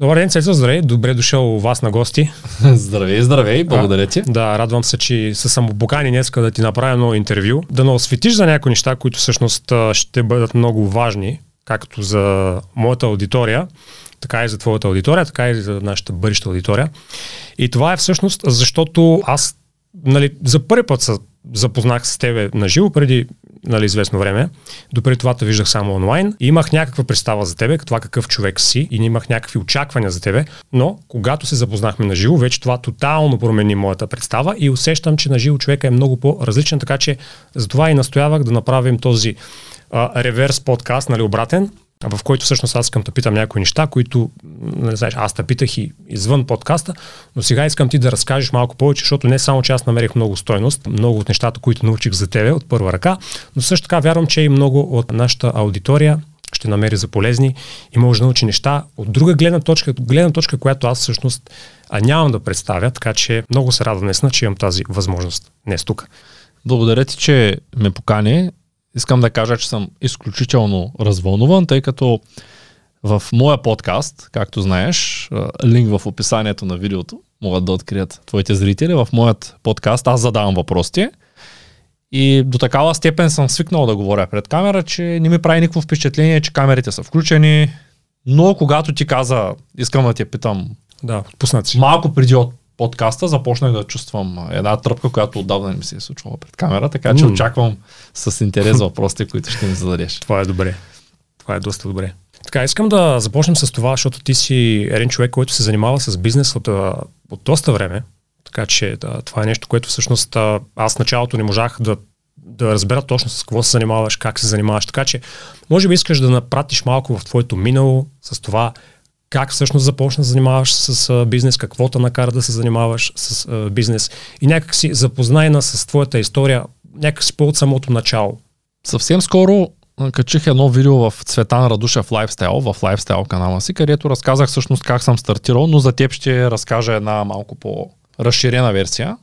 Добър ден, Цецо, здравей. Добре дошъл у вас на гости. здравей, здравей, благодаря ти. Да, радвам се, че се съм обокани днес да ти направя едно интервю. Да не осветиш за някои неща, които всъщност ще бъдат много важни, както за моята аудитория, така и за твоята аудитория, така и за нашата бъдеща аудитория. И това е всъщност защото аз нали, за първи път се запознах с тебе на живо преди нали, известно време. Допреди това те виждах само онлайн. И имах някаква представа за тебе, това какъв човек си и имах някакви очаквания за тебе. Но когато се запознахме на живо, вече това тотално промени моята представа и усещам, че на живо човека е много по-различен, така че затова и настоявах да направим този а, реверс подкаст, нали, обратен, в който всъщност аз искам да питам някои неща, които, не знаеш, аз те питах и извън подкаста, но сега искам ти да разкажеш малко повече, защото не само, че аз намерих много стойност, много от нещата, които научих за тебе от първа ръка, но също така вярвам, че и много от нашата аудитория ще намери за полезни и може да научи неща от друга гледна точка, гледна точка, която аз всъщност нямам да представя, така че много се радвам днес, че имам тази възможност днес тук. Благодаря ти, че ме покани. Искам да кажа, че съм изключително развълнуван, тъй като в моя подкаст, както знаеш, линк в описанието на видеото, могат да открият твоите зрители. В моят подкаст аз задавам въпросите и до такава степен съм свикнал да говоря пред камера, че не ми прави никакво впечатление, че камерите са включени. Но когато ти каза, искам да те питам, да, си. малко преди от подкаста започнах да чувствам една тръпка, която отдавна не ми се е случвала пред камера, така че mm. очаквам с интерес въпросите, които ще ми зададеш. Това е добре. Това е доста добре. Така, искам да започнем с това, защото ти си един човек, който се занимава с бизнес от, от доста време. Така че да, това е нещо, което всъщност аз началото не можах да, да разбера точно с какво се занимаваш, как се занимаваш. Така че, може би искаш да напратиш малко в твоето минало с това как всъщност започна да занимаваш с а, бизнес, какво те накара да се занимаваш с а, бизнес и някак си запознайна с твоята история, някак си по от самото начало. Съвсем скоро качих едно видео в Цветан Радушев лайфстайл, в лайфстайл канала си, където разказах всъщност как съм стартирал, но за теб ще разкажа една малко по-разширена версия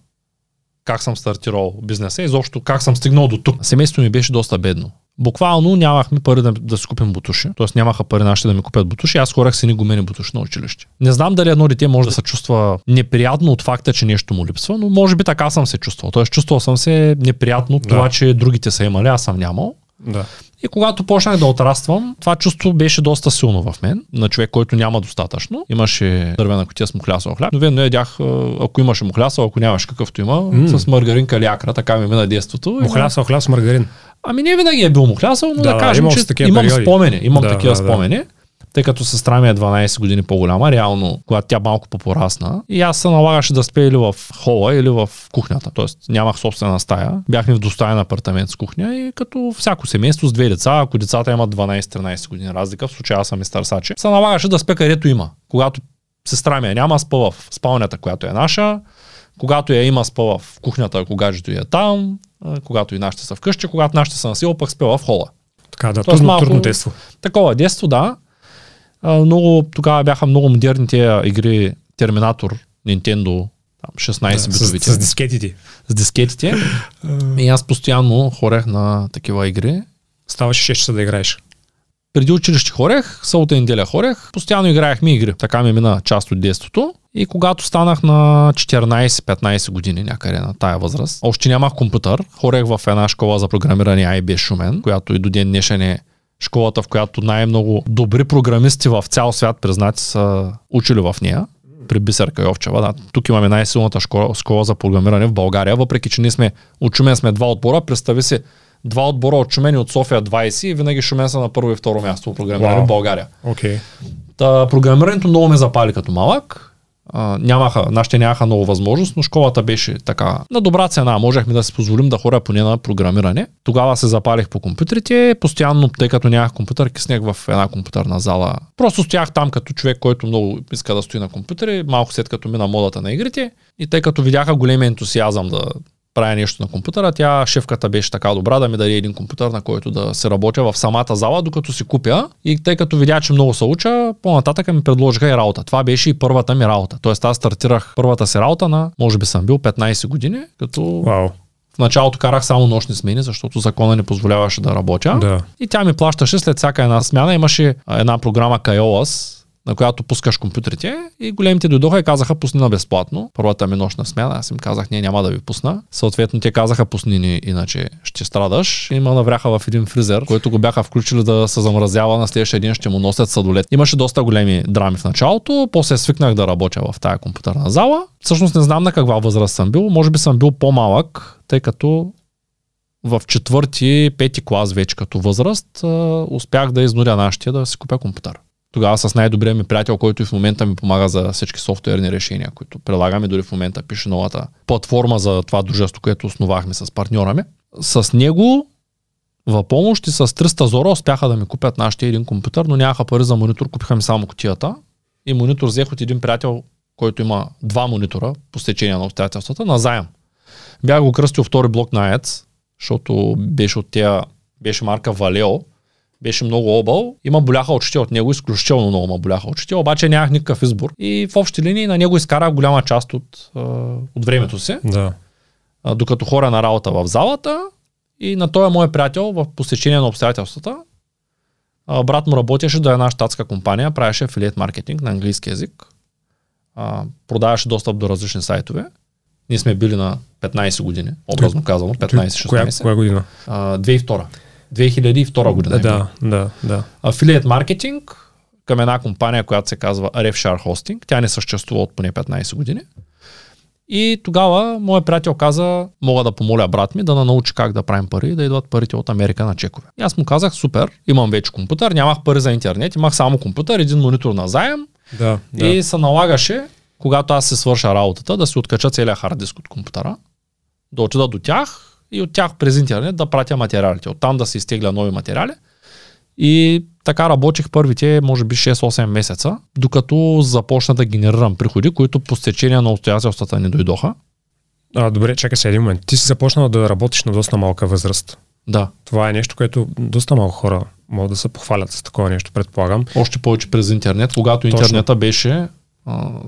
как съм стартирал бизнеса и изобщо как съм стигнал до тук. Семейството ми беше доста бедно. Буквално нямахме пари да, да си купим бутуши, т.е. нямаха пари нашите да ми купят бутуши, аз хорах си ни гумени бутуши на училище. Не знам дали едно дете може да се чувства неприятно от факта, че нещо му липсва, но може би така съм се чувствал. Т.е. чувствал съм се неприятно от да. това, че другите са имали, аз съм нямал. Да. И когато почнах да отраствам, това чувство беше доста силно в мен, на човек, който няма достатъчно. Имаше дървена котия с мухлясал хляб, но винаги ядях, ако имаше мухлясал, ако нямаш какъвто има, mm. с маргарин калякра, така ми мина детството. Мухлясал хляб с маргарин. Ами не винаги е бил мухлясал, но да, да кажем, че имам периоди. спомени. Имам да, такива да, спомени. Да тъй като сестра ми е 12 години по-голяма, реално, когато тя малко по-порасна. И аз се налагаше да спя или в хола, или в кухнята. Тоест нямах собствена стая. Бяхме в достоен апартамент с кухня и като всяко семейство с две деца, ако децата имат 12-13 години разлика, в случая аз съм и старсаче, се налагаше да спя където има. Когато сестра ми е няма, спа в спалнята, която е наша, когато я има спа в кухнята, ако гаджето е там, когато и нашите са вкъщи, когато нашите са на сила, пък спя в хола. Така, да, трудно, малко, трудно детство. Такова детство, да. Много, тогава бяха много модерни тези игри Терминатор, Nintendo, 16 битовите. С, с дискетите. С дискетите. и аз постоянно хорех на такива игри. Ставаше 6 часа да играеш. Преди училище хорех, сълта неделя хорех, постоянно играехме игри. Така ми мина част от детството. И когато станах на 14-15 години някъде на тая възраст, още нямах компютър. Хорех в една школа за програмиране IB Шумен, която и до ден днешен е школата, в която най-много добри програмисти в цял свят признати са учили в нея при Бисерка Йовчева. Да. Тук имаме най-силната школа, школа за програмиране в България, въпреки че ние сме от Шумен сме два отбора. Представи си два отбора от Шумен и от София 20 и винаги Шумен са на първо и второ място по програмиране wow. в България. Okay. Та, програмирането много ме запали като малък нямаха, нашите нямаха много възможност, но школата беше така на добра цена. Можехме да си позволим да хора поне на програмиране. Тогава се запалих по компютрите, постоянно, тъй като нямах компютър, киснех в една компютърна зала. Просто стоях там като човек, който много иска да стои на компютъри, малко след като мина модата на игрите. И тъй като видяха голем ентусиазъм да правя нещо на компютъра. Тя, шефката беше така добра да ми даде един компютър, на който да се работя в самата зала, докато си купя. И тъй като видя, че много се уча, по-нататък ми предложиха и работа. Това беше и първата ми работа. Тоест аз стартирах първата си работа на, може би съм бил 15 години, като wow. В началото карах само нощни смени, защото закона не позволяваше да работя. Да. И тя ми плащаше след всяка една смяна. Имаше една програма Kaiolus, на която пускаш компютрите и големите дойдоха и казаха пусни на безплатно. Първата ми нощна смяна, аз им казах не, няма да ви пусна. Съответно те казаха пусни ни, иначе ще страдаш. И ме навряха в един фризер, който го бяха включили да се замразява на следващия ден ще му носят съдолет. Имаше доста големи драми в началото, после свикнах да работя в тая компютърна зала. Всъщност не знам на каква възраст съм бил, може би съм бил по-малък, тъй като в четвърти, пети клас вече като възраст, успях да изнуря нашия да си купя компютър. Тогава с най-добрия ми приятел, който и в момента ми помага за всички софтуерни решения, които прилагаме, дори в момента пише новата платформа за това дружество, което основахме с партньора ми. С него в помощ и с 300 зора успяха да ми купят нашите един компютър, но нямаха пари за монитор, купиха ми само котията. И монитор взех от един приятел, който има два монитора по стечение на обстоятелствата, на заем. Бях го кръстил втори блок на ЕЦ, защото беше от тя, беше марка Валео, беше много объл. Има боляха очите от него, изключително много ма боляха очите, обаче нямах никакъв избор. И в общи линии на него изкарах голяма част от, от времето си. Да. Докато хора на работа в залата и на този мой приятел в посечение на обстоятелствата. Брат му работеше до една щатска компания, правеше афилиет маркетинг на английски язик. Продаваше достъп до различни сайтове. Ние сме били на 15 години, образно казано, 15-16. Коя, коя година? 2002. 2002 година. Да, да, да. Афилиет маркетинг към една компания, която се казва RefShare Hosting. Тя не съществува от поне 15 години. И тогава моят приятел каза, мога да помоля брат ми да научи как да правим пари и да идват парите от Америка на чекове. И аз му казах, супер, имам вече компютър, нямах пари за интернет, имах само компютър, един монитор на заем. Да, да. И се налагаше, когато аз се свърша работата, да си откача целият хард диск от компютъра, да отида до тях и от тях през интернет да пратя материалите. Оттам да се изтегля нови материали. И така работих първите, може би 6-8 месеца, докато започна да генерирам приходи, които по стечение на обстоятелствата не дойдоха. А, добре, чакай се един момент. Ти си започнал да работиш на доста малка възраст. Да. Това е нещо, което доста малко хора могат да се похвалят с такова нещо, предполагам. Още повече през интернет, когато Точно. интернета беше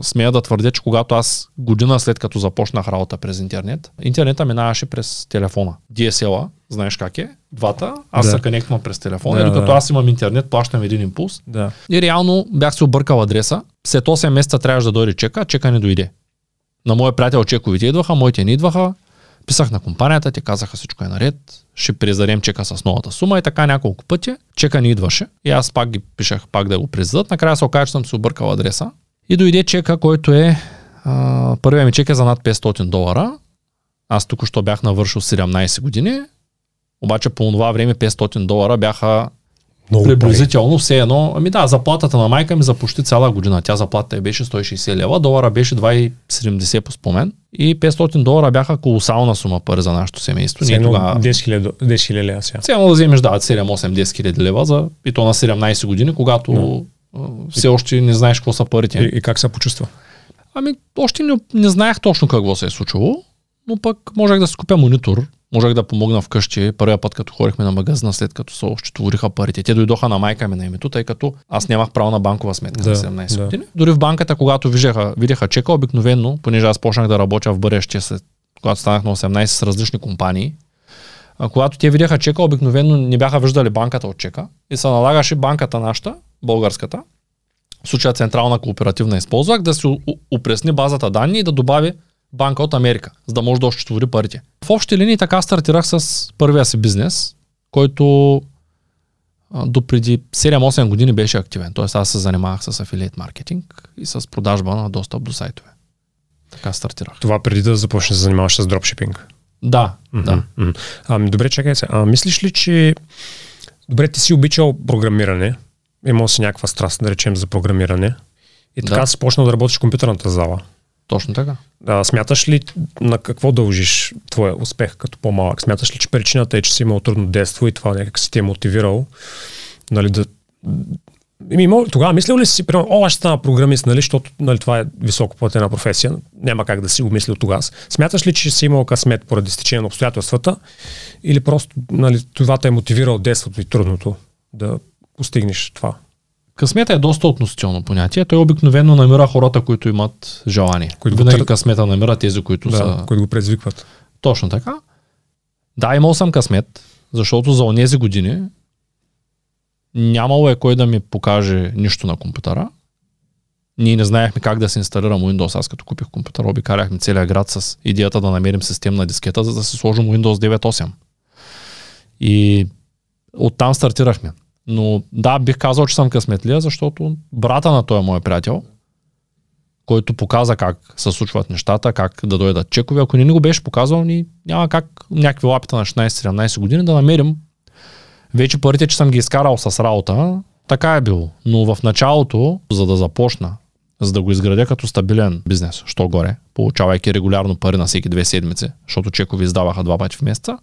смея да твърдя, че когато аз година след като започнах работа през интернет, интернета минаваше през телефона. DSL-а, знаеш как е, двата, аз да. се конектвам през телефона да, и докато да. аз имам интернет, плащам един импулс. Да. И реално бях се объркал адреса. След 8 месеца трябваше да дойде чека, чека не дойде. На моя приятел чековите идваха, моите не идваха. Писах на компанията, те казаха всичко е наред, ще презадем чека с новата сума и така няколко пъти. Чека не идваше и аз пак ги пишах пак да го презадат. Накрая се оказа, че съм се объркал адреса и дойде чека, който е, а, първия ми чек е за над 500 долара. Аз тук що бях навършил 17 години, обаче по това време 500 долара бяха много приблизително пари. все едно. Ами да, заплатата на майка ми за почти цяла година. Тя заплата беше 160 лева, долара беше 2,70 по спомен. И 500 долара бяха колосална сума пари за нашето семейство. Ние тогава... 10 000 лева сега. Цяло да вземеш да, 7-8-10 хиляди лева за, и то на 17 години, когато no все още не знаеш какво са парите. И, и как се почувства? Ами, още не, не знаех точно какво се е случило, но пък можех да си купя монитор, можех да помогна вкъщи. Първия път, като ходихме на магазина, след като се ощетвориха парите. Те дойдоха на майка ми на името, тъй като аз нямах право на банкова сметка да, на 17 да. години. Дори в банката, когато видяха, видяха чека, обикновено, понеже аз почнах да работя в бъдеще, след, когато станах на 18 с различни компании, а когато те видяха чека, обикновено не бяха виждали банката от чека и се налагаше банката нашата, българската, в случая Централна кооперативна използвах, да се упресни базата данни и да добави банка от Америка, за да може да ощетвори парите. В общи линии така стартирах с първия си бизнес, който до преди 7-8 години беше активен. Тоест аз се занимавах с афилиет маркетинг и с продажба на достъп до сайтове. Така стартирах. Това преди да започнеш да се занимаваш с дропшипинг? Да, mm-hmm. да. Mm-hmm. Ами, добре, чакай се. А, мислиш ли, че... Добре, ти си обичал програмиране, имал си някаква страст, да речем, за програмиране. И така да. си почнал да работиш в компютърната зала. Точно така. А, смяташ ли на какво дължиш твоя успех като по-малък? Смяташ ли, че причината е, че си имал трудно детство и това някак си ти е мотивирал нали, да, Ими, тогава мислил ли си, примерно, о, аз ще стана програмист, нали, защото нали, това е високо платена професия, няма как да си го мислил тогава. Смяташ ли, че си имал късмет поради стечение на обстоятелствата или просто нали, това те е мотивирал детството и трудното да постигнеш това? Късмета е доста относително понятие. Той обикновено намира хората, които имат желание. Които Винаги тър... късмета намира тези, които да, са... които го предизвикват. Точно така. Да, имал съм късмет, защото за онези години нямало е кой да ми покаже нищо на компютъра. Ние не знаехме как да се инсталирам Windows. Аз като купих компютър, обикаляхме целия град с идеята да намерим системна дискета, за да се сложим Windows 9.8. И оттам стартирахме. Но да, бих казал, че съм късметлия, защото брата на този мой приятел, който показа как се случват нещата, как да дойдат чекове, ако не ни го беше показал, ни няма как някакви лапите на 16-17 години да намерим вече парите, че съм ги изкарал с работа, така е било. Но в началото, за да започна, за да го изградя като стабилен бизнес, що горе, получавайки регулярно пари на всеки две седмици, защото чекови издаваха два пъти в месеца,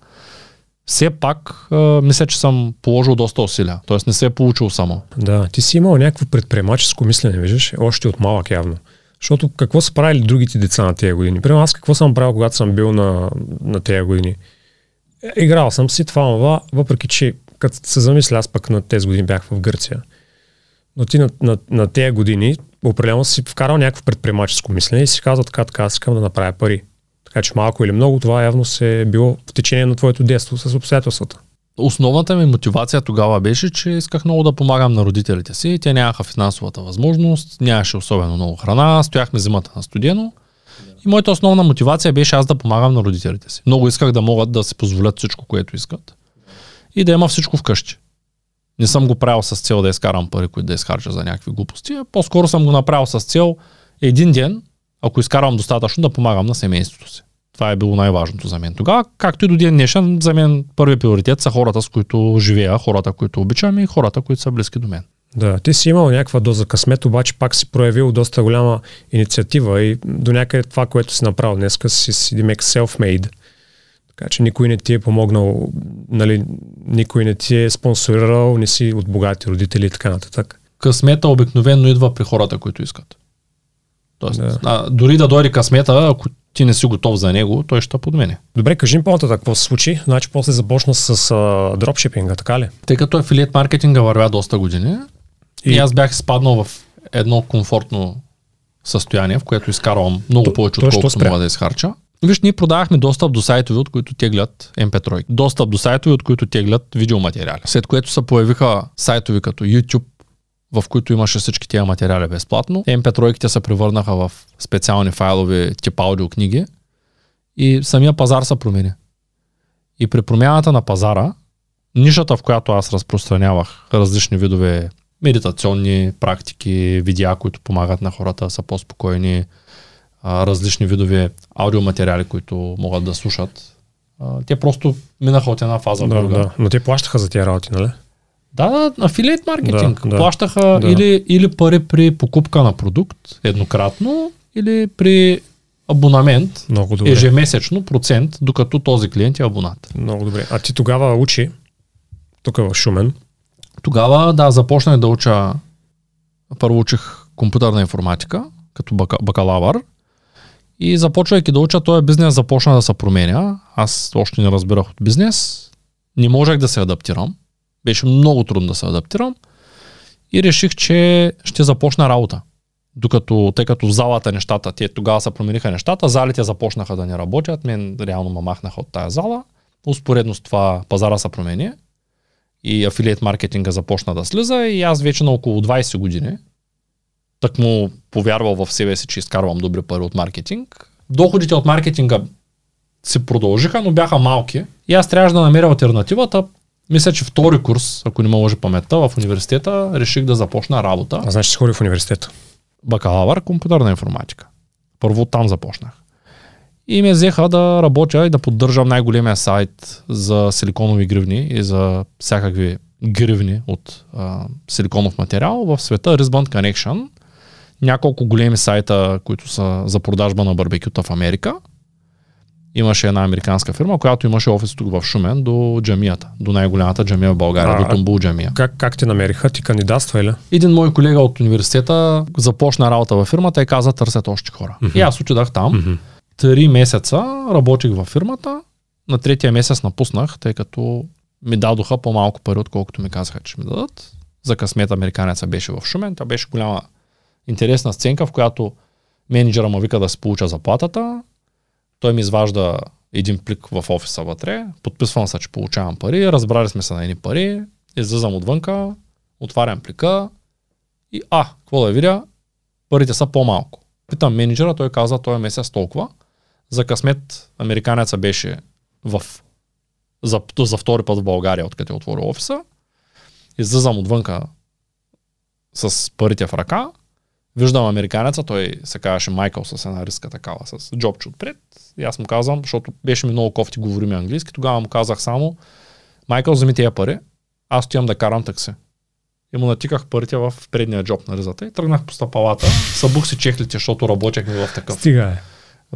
все пак а, мисля, че съм положил доста усилия. Тоест не се е получил само. Да, ти си имал някакво предприемаческо мислене, виждаш, още от малък явно. Защото какво са правили другите деца на тези години? Примерно аз какво съм правил, когато съм бил на, на тези години? Е, играл съм си това, това, въпреки че като се замисля, аз пък на тези години бях в Гърция. Но ти на, на, на тези години определено си вкарал някакво предприемаческо мислене и си казал така, така, аз искам да направя пари. Така че малко или много това явно се е било в течение на твоето детство с обстоятелствата. Основната ми мотивация тогава беше, че исках много да помагам на родителите си. Те нямаха финансовата възможност, нямаше особено много храна, стояхме зимата на студено. И моята основна мотивация беше аз да помагам на родителите си. Много исках да могат да си позволят всичко, което искат. И да има всичко вкъщи. Не съм го правил с цел да изкарам пари, които да изхарча за някакви глупости. По-скоро съм го направил с цел един ден ако изкарвам достатъчно, да помагам на семейството си. Това е било най-важното за мен. Тогава, както и до ден днешен, за мен първи приоритет са хората, с които живея, хората, които обичам и хората, които са близки до мен. Да, ти си имал някаква доза късмет, обаче пак си проявил доста голяма инициатива и до някъде това, което си направил днес, си, си self-made. Така че никой не ти е помогнал, нали, никой не ти е спонсорирал, не си от богати родители и така нататък. Късмета обикновено идва при хората, които искат. Тоест, да. а, дори да дойде късмета, ако ти не си готов за него, той ще подмене. Добре, кажи ми по-нататък какво се случи. Значи после започна с а, дропшипинга, така ли? Тъй като афилиет маркетинга вървя доста години и... и аз бях изпаднал в едно комфортно състояние, в което изкарвам много то, повече, отколкото мога да изхарча. Виж, ние продавахме достъп до сайтове, от които теглят MP3. Достъп до сайтове, от които теглят видеоматериали. След което се появиха сайтове като YouTube, в които имаше всички тези материали безплатно. MP3-ките се превърнаха в специални файлови тип аудиокниги и самия пазар се промени. И при промяната на пазара, нишата, в която аз разпространявах различни видове медитационни практики, видеа, които помагат на хората да са по-спокойни, различни видове аудиоматериали, които могат да слушат. Те просто минаха от една фаза в да, друга. Да. Но те плащаха за тези работи, нали? Да, афилиет маркетинг. Да, да, Плащаха да. Или, или пари при покупка на продукт еднократно, или при абонамент Много добре. ежемесечно процент, докато този клиент е абонат. Много добре. А ти тогава учи, тук в Шумен? Тогава, да, започнах да уча, първо учих компютърна информатика, като бакалавър, и започвайки да уча, този бизнес започна да се променя. Аз още не разбирах от бизнес, не можех да се адаптирам беше много трудно да се адаптирам и реших, че ще започна работа. Докато, тъй като залата нещата, те тогава се промениха нещата, залите започнаха да не работят, мен реално ме махнаха от тая зала. Успоредно с това пазара се промени и афилиет маркетинга започна да слиза и аз вече на около 20 години так му повярвал в себе си, че изкарвам добри пари от маркетинг. Доходите от маркетинга се продължиха, но бяха малки. И аз трябваше да намеря альтернативата мисля, че втори курс, ако не ме лъжи паметта, в университета реших да започна работа. А значи си ходи в университета? Бакалавър, компютърна информатика. Първо там започнах. И ме взеха да работя и да поддържам най-големия сайт за силиконови гривни и за всякакви гривни от а, силиконов материал в света Risband Connection. Няколко големи сайта, които са за продажба на барбекюта в Америка – имаше една американска фирма, която имаше офис тук в Шумен до джамията, до най-голямата джамия в България, а, до Тумбул джамия. Как, как те намериха? Ти кандидатства или? Един мой колега от университета започна работа във фирмата и каза търсят още хора. Mm-hmm. И аз отидах там. Mm-hmm. Три месеца работих във фирмата. На третия месец напуснах, тъй като ми дадоха по-малко пари, отколкото ми казаха, че ми дадат. За късмет американеца беше в Шумен. Та беше голяма интересна сценка, в която менеджера му вика да се получа заплатата той ми изважда един плик в офиса вътре, подписвам се, че получавам пари, разбрали сме се на едни пари, излизам отвънка, отварям плика и а, какво да видя? парите са по-малко. Питам менеджера, той каза, този месец толкова. За късмет, американеца беше в, за, за втори път в България, откъде е отворил офиса. Излизам отвънка с парите в ръка. Виждам американеца, той се казваше Майкъл с една риска такава, с джобче отпред. И аз му казвам, защото беше ми много кофти, говорим английски, тогава му казах само, Майкъл, вземи тия пари, аз отивам да карам такси. И му натиках парите в предния джоб на ризата и тръгнах по стъпалата, събух си чехлите, защото работехме в такъв Стига е.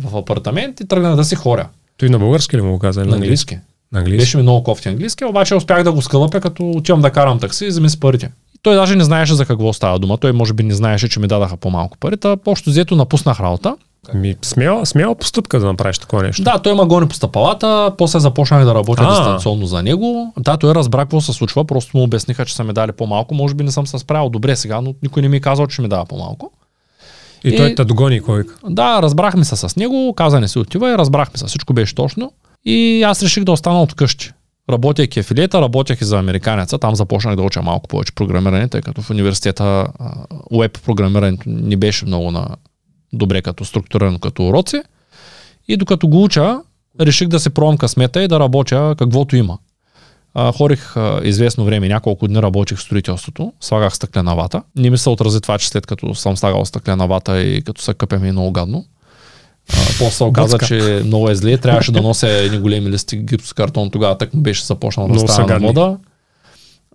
в апартамент и тръгнах да си хоря. Той на български ли му го каза? На английски. На английски. Беше ми много кофти английски, обаче успях да го скълъпя, като отивам да карам такси и вземи си парите. И той даже не знаеше за какво става дума. Той може би не знаеше, че ми дадаха по-малко пари. Та общо взето напуснах работа. Ми, смела, смела постъпка да направиш такова нещо. Да, той ма гони по стъпалата, после започнах да работя А. дистанционно за него. Да, той разбра какво се случва, просто му обясниха, че са ми дали по-малко. Може би не съм се справил добре сега, но никой не ми е казал, че ми дава по-малко. И той И- те догони кой. Да, разбрахме се с него, каза не си отива и разбрахме се. Всичко беше точно. И аз реших да остана от къщи. Работейки афилиета, работех и за американеца. Там започнах да уча малко повече програмиране, тъй като в университета веб програмирането не беше много на добре като структурирано като уроци. И докато го уча, реших да се пробвам късмета и да работя каквото има. А, хорих а, известно време, няколко дни работих в строителството, слагах стъклена вата. Не ми се отрази това, че след като съм слагал стъклена вата и като се къпя ми е много гадно. А, после се оказа, че много е зле. Трябваше да нося едни големи листи гипс картон. Тогава так беше започнал да става на мода.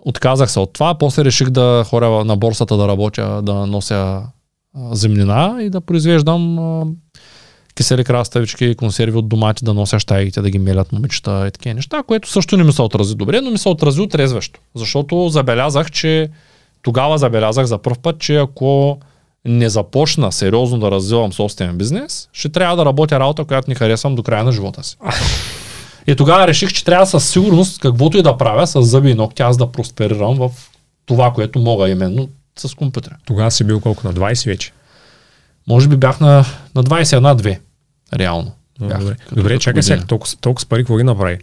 Отказах се от това. После реших да хоря на борсата да работя, да нося а, земнина и да произвеждам а, кисели краставички, консерви от домати, да нося щайгите, да ги мелят момичета и такива неща, което също не ми се отрази добре, но ми се отрази отрезващо. Защото забелязах, че тогава забелязах за първ път, че ако не започна сериозно да развивам собствен бизнес, ще трябва да работя работа, която не харесвам до края на живота си. И тогава реших, че трябва със сигурност, каквото и да правя, с зъби и ногти, аз да просперирам в това, което мога, именно с компютъра. Тогава си бил колко на 20 вече. Може би бях на, на 21-2, реално. Бях, Добре, Добре чакай сега, толкова, толкова с пари, какво ги направи?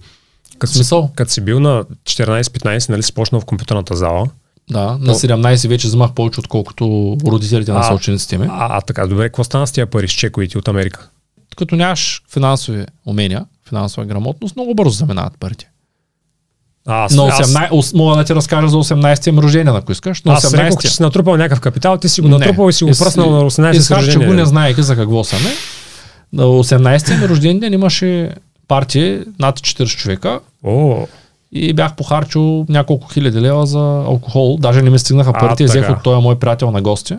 Като си, като си бил на 14-15, нали си почнал в компютърната зала, Да, на 17 вече вземах повече, отколкото родителите на съучениците ми. а, а така, добре, какво стана с тия пари с чековите от Америка? Като нямаш финансови умения, финансова грамотност, много бързо заминават парите. Аз, аз, 18, ос- мога да ти разкажа за 18-ти ми рождение, ако искаш. На аз рекох, че 18 си натрупал някакъв капитал, ти си го натрупал и си го пръснал на 18 Изхарчи рождения го, не знаеки за какво са ме. На 18-ти ми рожден ден имаше партия над 40 човека О, и бях похарчил няколко хиляди лева за алкохол. Даже не ми стигнаха парите, взех от този мой приятел на гости.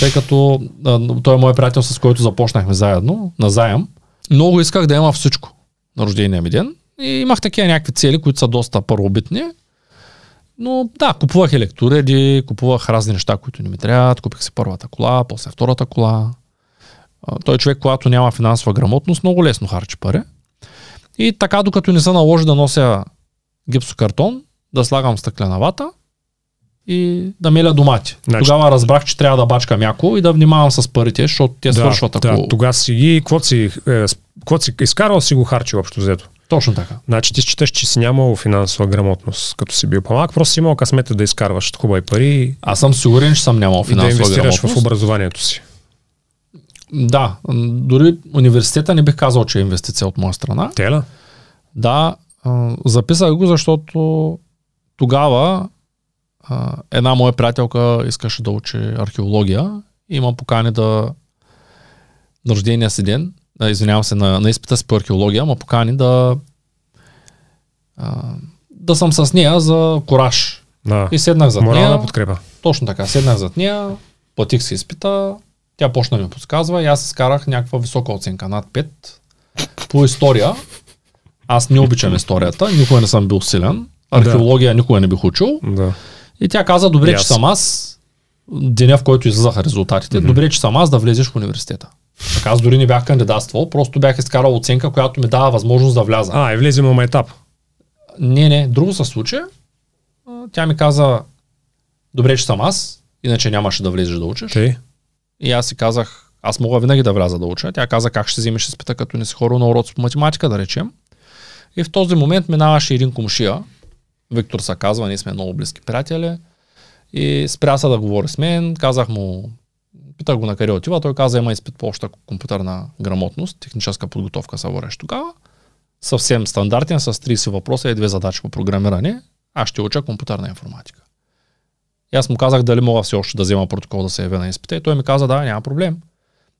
Тъй като а, той е мой приятел, с който започнахме заедно, на заем. Много исках да има всичко на рождения ми ден. И имах такива някакви цели, които са доста първобитни. Но да, купувах електроуреди, купувах разни неща, които не ми трябват. Купих си първата кола, после втората кола. Той е човек, когато няма финансова грамотност, много лесно харчи пари. И така, докато не се наложи да нося гипсокартон, да слагам стъклена вата и да меля домати. Значи- Тогава разбрах, че трябва да бачка мяко и да внимавам с парите, защото те свършват ако... да, тогава си ги, каквото си, е, си изкарал, си го харчил общо взето. Точно така. Значи ти считаш, че си нямал финансова грамотност, като си бил по-малък, просто си имал късмета да изкарваш хубави пари Аз съм сигурен, че съм нямал и да финансова инвестираш в грамотност. образованието си. Да, дори университета не бих казал, че е инвестиция от моя страна. Тела? Да, записах го, защото тогава една моя приятелка искаше да учи археология и ма покани да на рождения си ден, а, извинявам се, на, на изпита си по археология, ма покани да а, да съм с нея за кораж. Да. И седнах зад Морална нея. подкрепа. Точно така, седнах зад нея, платих си изпита, тя почна да ми подсказва и аз изкарах някаква висока оценка, над 5 по история. Аз не обичам историята, никога не съм бил силен. Археология никога не бих учил. Да. И тя каза, добре, че съм аз, деня в който излизаха резултатите, добре, че съм аз да влезеш в университета. Така аз дори не бях кандидатствал, просто бях изкарал оценка, която ми дава възможност да вляза. А, и влезе му етап. Не, не, друго се случи. Тя ми каза, добре, че съм аз, иначе нямаше да влезеш да учиш. Тъй. И аз си казах, аз мога винаги да вляза да уча. Тя каза, как ще вземеш изпита, като не си хора на урок по математика, да речем. И в този момент минаваше един комшия. Виктор се казва, ние сме много близки приятели. И спря се да говори с мен. Казах му Питах го на къде отива, той каза има изпит по обща компютърна грамотност, техническа подготовка са водиш тогава. Съвсем стандартен, с 30 въпроса и две задачи по програмиране. Аз ще уча компютърна информатика. И аз му казах дали мога все още да взема протокол да се явя на изпита и той ми каза да, няма проблем.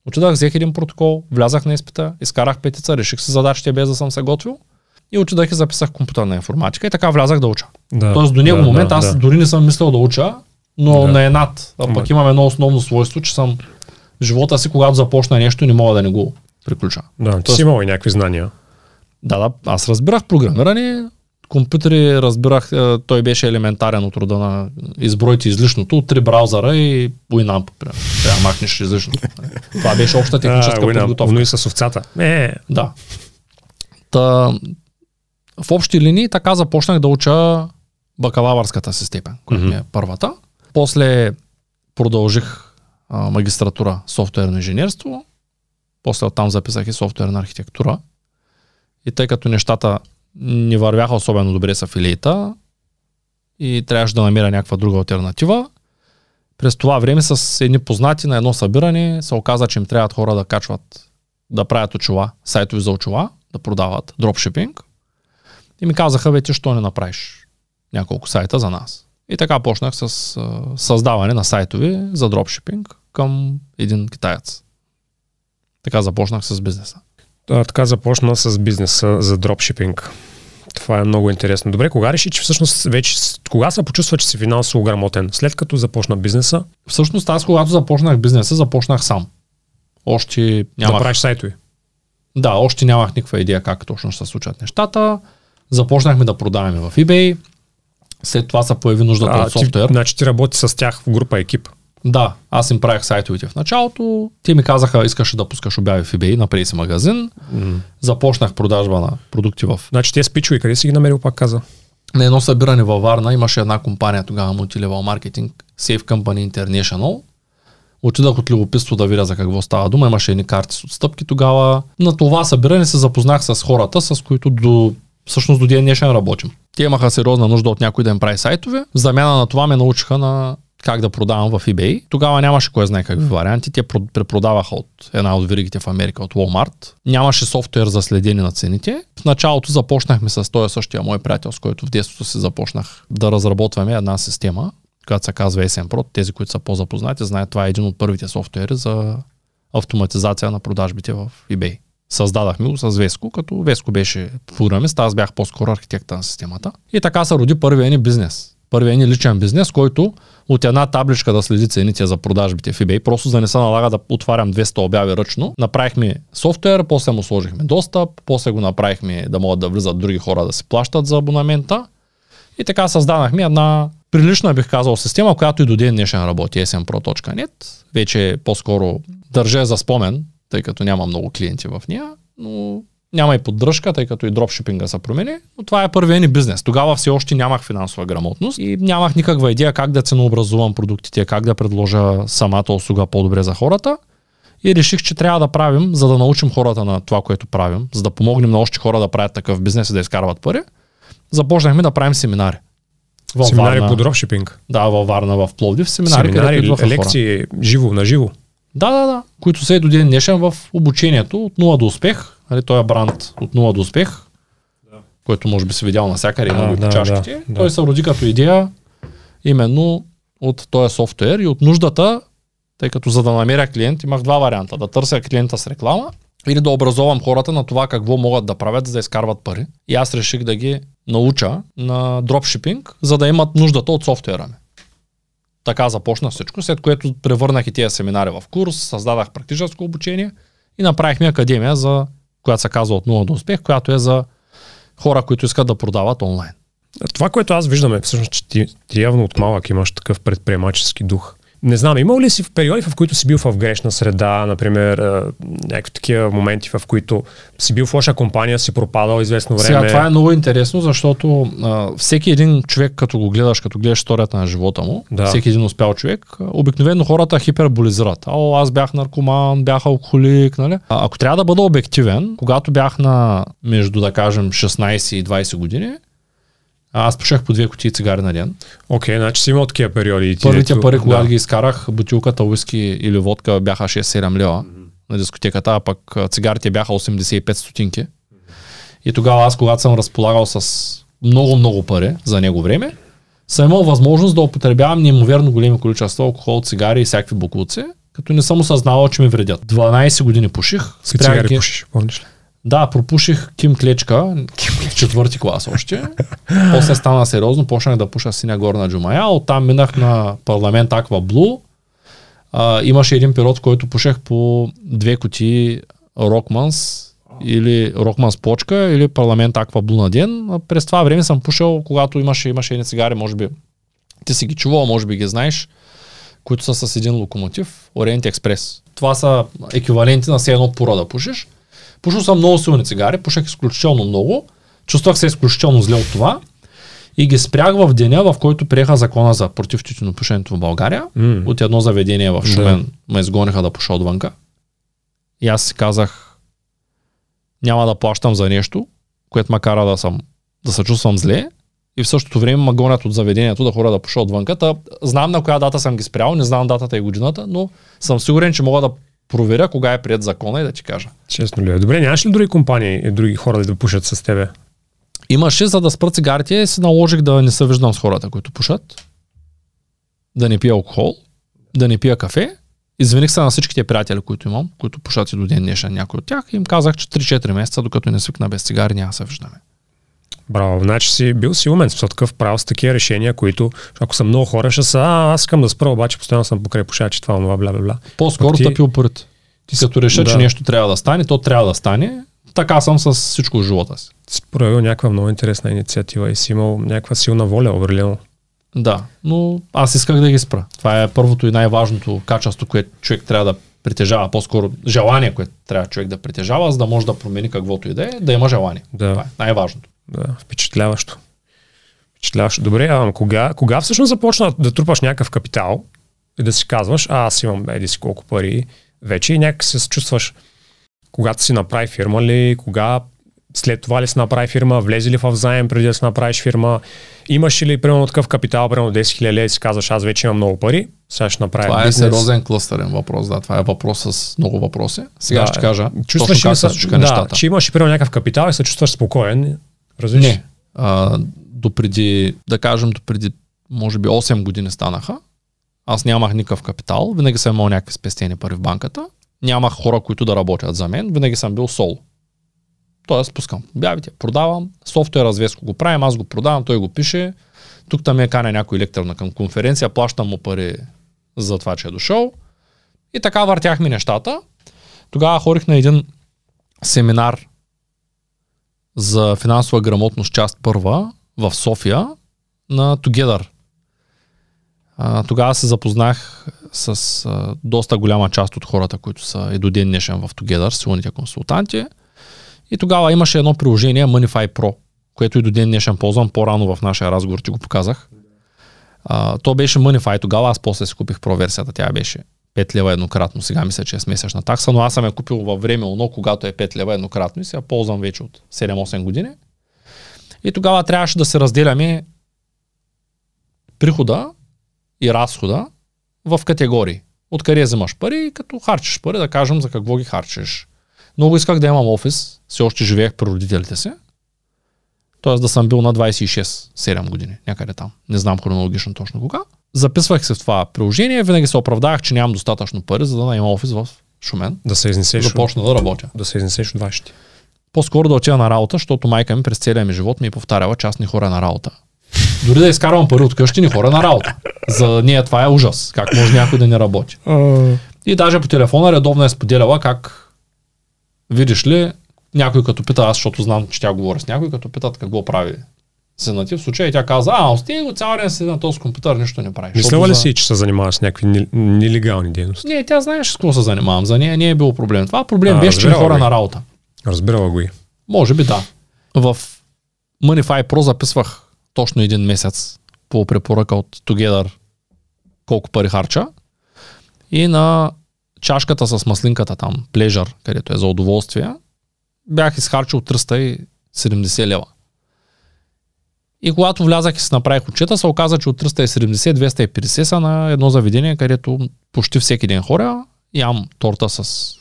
Отидах, взех един протокол, влязах на изпита, изкарах петица, реших се задачите без да съм се готвил и отидах и записах компютърна информатика и така влязах да уча. Да, Тоест до него да, момент да, аз да. дори не съм мислил да уча, но Да. на енат. А Ама- пък имам едно основно свойство, че съм живота си, когато започна нещо, не мога да не го приключа. Да, ти Тоест- си имал и някакви знания. Да, да, аз разбирах програмиране, компютъри разбирах, е, той беше елементарен от рода на избройте излишното от три браузъра и Winamp. примерно. Трябва да махнеш излишното. Това беше обща техническа А, подготовка. но и с овцата. Е, Да. Та, в общи линии така започнах да уча бакалавърската си степен, която ми е първата. После продължих а, магистратура софтуерно инженерство. После оттам записах и софтуерна архитектура. И тъй като нещата не вървяха особено добре с афилиита и трябваше да намеря някаква друга альтернатива, през това време с едни познати на едно събиране се оказа, че им трябват хора да качват, да правят очила, сайтове за очила, да продават дропшипинг. И ми казаха, бе, ти що не направиш няколко сайта за нас. И така почнах с а, създаване на сайтове за дропшипинг към един китаец. Така започнах с бизнеса. а, така започна с бизнеса за дропшипинг. Това е много интересно. Добре, кога реши, че всъщност вече, кога се почувства, че си финансово грамотен? След като започна бизнеса, Всъщност аз, когато започнах бизнеса, започнах сам. Още нямах, да правиш сайтове. да, още нямах никаква идея как точно ще се случат нещата. Започнахме да продаваме в eBay. След това се появи нуждата А, от софтуер. Ти, значи ти работи с тях в група екип. Да, аз им правих сайтовете в началото. Те ми казаха, искаш да пускаш обяви в eBay, направи си магазин. Започнах продажба на продукти в... Значи ти спичове, къде си ги намерил, пак каза? На едно събиране във Варна имаше една компания тогава, мултилевел маркетинг, Safe Company International. Отидах от любопитство да видя за какво става дума. Имаше едни карти с отстъпки тогава. На това събиране се запознах с хората, с които до, всъщност до ден днешен работим. Те имаха сериозна нужда от някой да им прави сайтове. В замяна на това ме научиха на как да продавам в eBay. Тогава нямаше кой знае какви варианти. Те про- препродаваха от една от веригите в Америка, от Walmart. Нямаше софтуер за следение на цените. В началото започнахме с този същия мой приятел, с който в детството си започнах да разработваме една система, която се казва SM Pro. Тези, които са по-запознати, знаят, това е един от първите софтуери за автоматизация на продажбите в eBay. Създадахме го с Веско, като Веско беше програмист, аз бях по-скоро архитекта на системата. И така се роди първия ни бизнес. Първия ни личен бизнес, който от една табличка да следи цените за продажбите в eBay, просто за да не се налага да отварям 200 обяви ръчно. Направихме софтуер, после му сложихме достъп, после го направихме да могат да влизат други хора да си плащат за абонамента. И така създадахме една прилична, бих казал, система, която и до ден днешен работи smpro.net. Вече по-скоро държа за спомен, тъй като няма много клиенти в нея, но няма и поддръжка, тъй като и дропшипинга се промени, но това е първият ни бизнес. Тогава все още нямах финансова грамотност и нямах никаква идея как да ценообразувам продуктите, как да предложа самата услуга по-добре за хората. И реших, че трябва да правим, за да научим хората на това, което правим, за да помогнем на още хора да правят такъв бизнес и да изкарват пари. Започнахме да правим семинари. Във Семинари Варна, по дропшипинг. Да, във Варна, в Пловдив, семинари, Семинари, където идваха хора. лекции, живо, на живо. Да, да, да. Които са и до ден днешен в обучението от 0 до успех. Нали, той е бранд от 0 до успех, да. който може би си видял навсякъде има го да, чашките. да, да. Той се роди като идея именно от този софтуер и от нуждата, тъй като за да намеря клиент имах два варианта. Да търся клиента с реклама или да образовам хората на това какво могат да правят, за да изкарват пари. И аз реших да ги науча на дропшипинг, за да имат нуждата от софтуера ми. Така започна всичко, след което превърнах и тези семинари в курс, създадах практическо обучение и направихме академия, за, която се казва от 0 до успех, която е за хора, които искат да продават онлайн. Това, което аз виждам е всъщност, че ти, ти явно от малък имаш такъв предприемачески дух. Не знам, имал ли си в периоди, в които си бил в грешна среда, например, някакви такива моменти, в които си бил в лоша компания, си пропадал известно време? Сега това е много интересно, защото а, всеки един човек, като го гледаш, като гледаш историята на живота му, Да. всеки един успял човек, обикновено хората хиперболизират. О, аз бях наркоман, бях алкохолик, нали? А, ако трябва да бъда обективен, когато бях на между, да кажем, 16 и 20 години, Аз пушех по две кутии цигари на ден. Окей, значи си имал такива периоди. и ти Първите пари, когато да. ги изкарах, бутилката уиски или водка бяха 6-7 лева на дискотеката, а пък цигарите бяха 85 стотинки. И тогава аз, когато съм разполагал с много-много пари за него време, съм имал възможност да употребявам неимоверно големи количества алкохол, цигари и всякакви буклуци, като не съм осъзнавал, че ми вредят. 12 години пуших. Спрях цигари ги- пушиш, помниш ли? Да, пропуших Ким Клечка четвърти клас още. После стана сериозно, почнах да пуша синя горна джумая, оттам минах на парламент Аква Блу. Имаше един в който пушех по две кутии Рокманс или Рокманс почка или парламент Аква Блу на ден. А през това време съм пушил, когато имаше, имаше едни цигари, може би ти си ги чувал, може би ги знаеш, които са с един локомотив, Ориент Експрес. Това са еквиваленти на все едно пора да пушиш. Пушил съм много силни цигари, пушех изключително много, чувствах се изключително зле от това и ги спрях в деня, в който приеха закона за против тютюнопушенето в България. М. От едно заведение в Шумен ме изгониха да пуша отвънка. И аз си казах, няма да плащам за нещо, което ма кара да, съм, да се чувствам зле и в същото време ме гонят от заведението да хора да пуша отвънка. Та, знам на коя дата съм ги спрял, не знам датата и годината, но съм сигурен, че мога да проверя кога е прият закона и да ти кажа. Честно ли е? Добре, нямаш ли други компании и други хора да пушат с тебе? Имаше, за да спра цигарите, се наложих да не се виждам с хората, които пушат, да не пия алкохол, да не пия кафе. Извиних се на всичките приятели, които имам, които пушат и до ден днешен някой от тях. И им казах, че 3-4 месеца, докато не свикна без цигари, няма се виждаме. Браво, значи си бил си умен, с такъв правил с такива решения, които, ако са много хора, ще са, а, аз искам да спра, обаче постоянно съм покрай пушачи, това, това, бла, бла, бла. По-скоро ти- тъпи упорит. Ти като реша, Да. че нещо трябва да стане, то трябва да стане. Така съм с всичко в живота си. Си проявил някаква много интересна инициатива и си имал някаква силна воля, определено. Да, но аз исках да ги спра. Това е първото и най-важното качество, което човек трябва да притежава, по-скоро желание, което трябва човек да притежава, за да може да промени каквото и да е, да има желание. Да. Това е най-важното. Да, впечатляващо. Впечатляващо. Добре, а кога, кога всъщност започна да трупаш някакъв капитал и да си казваш, а аз имам еди си колко пари вече и някак се чувстваш, когато си направи фирма ли, кога след това ли си направи фирма, влезе ли в заем преди да си направиш фирма, имаш ли примерно такъв капитал, примерно 10 000 лева и си казваш, аз вече имам много пари, сега ще направя Това е бизнес. сериозен клъстърен въпрос, да. Това е въпрос с много въпроси. Сега Да, ще кажа Чувстваш точно ли как се- случиха да, нещата. че имаш примерно някакъв капитал и се чувстваш спокоен, разбираш? Не. А, допреди, да кажем, допреди може би 8 години станаха. Аз нямах никакъв капитал, винаги съм имал някакви спестени пари в банката. Нямах хора, които да работят за мен, винаги съм бил соло. Тоест, пускам обявите, продавам, софтуер развеско го правим, аз го продавам, той го пише. Тук там е каня някой лектор на към конференция, плащам му пари за това, че е дошъл. И така въртяхме нещата. Тогава ходих на един семинар за финансова грамотност част първа в София на Together. Тогава се запознах с доста голяма част от хората, които са и до ден днешен в Together, силните консултанти. И тогава имаше едно приложение Monify Pro, което и до ден днешен ползвам. По-рано в нашия разговор ти го показах. То беше Monify тогава, аз после си купих Pro версията, тя беше 5 лева еднократно. Сега мисля, че е с месечна такса, но аз съм я купил във време, но когато е 5 лева еднократно и сега ползвам вече от 7-8 години. И тогава трябваше да се разделяме прихода и разхода в категории. Откъде вземаш пари и като харчиш пари, да кажем за какво ги харчиш. Много исках да имам офис, все още живеех при родителите си. Тоест да съм бил на 26-7 години, някъде там. Не знам хронологично точно кога. Записвах се в това приложение, винаги се оправдах, че нямам достатъчно пари, за да наема офис в Шумен. Да се изнесеш, Започна да работя. да се изнесеш от вашите. По-скоро да отида на работа, защото майка ми през целия ми живот ми е повтаряла, не хора на работа. Дори да изкарвам пари от къщи, не хора на работа. За нея това е ужас. Как може някой да не работи? И даже по телефона редовно е споделяла как, видиш ли, някой като пита, аз защото знам, че тя говори с някой, като питат какво прави синът ти, в случая и тя каза, а, ости го цял ден седи на този компютър, нищо не прави. Мисляла Защото ли за- си, че се занимаваш с някакви не- нелегални дейности? Не, тя знаеш с какво се занимавам. За нея не е било проблем. Това проблем А, беше, че хора ги. на работа. Разбирала го и. Може би да. В Monify Pro записвах точно един месец по препоръка от Together колко пари харча. И на чашката с маслинката там, Pleasure, където е за удоволствие, бях изхарчил 370 лева. И когато влязах и си направих отчета, се оказа, че от 370-250 са на едно заведение, където почти всеки ден хора, ям торта с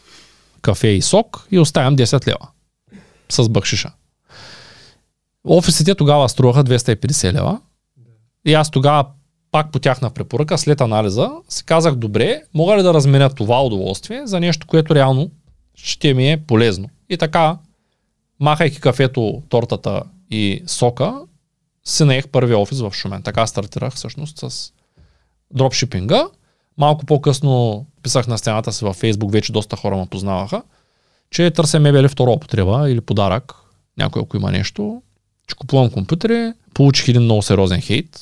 кафе и сок и оставям 10 лева с бъкшиша. Офисите тогава струваха 250 лева. И аз тогава пак по тяхна препоръка, след анализа, си казах, добре, мога ли да разменя това удоволствие за нещо, което реално ще ми е полезно. И така, махайки кафето, тортата и сока, си наех първия офис в Шумен. Така стартирах всъщност с дропшипинга. Малко по-късно писах на стената си във Фейсбук, вече доста хора ме познаваха, че търся мебели втора употреба или подарък, някой ако има нещо, че купувам компютри, получих един много сериозен хейт,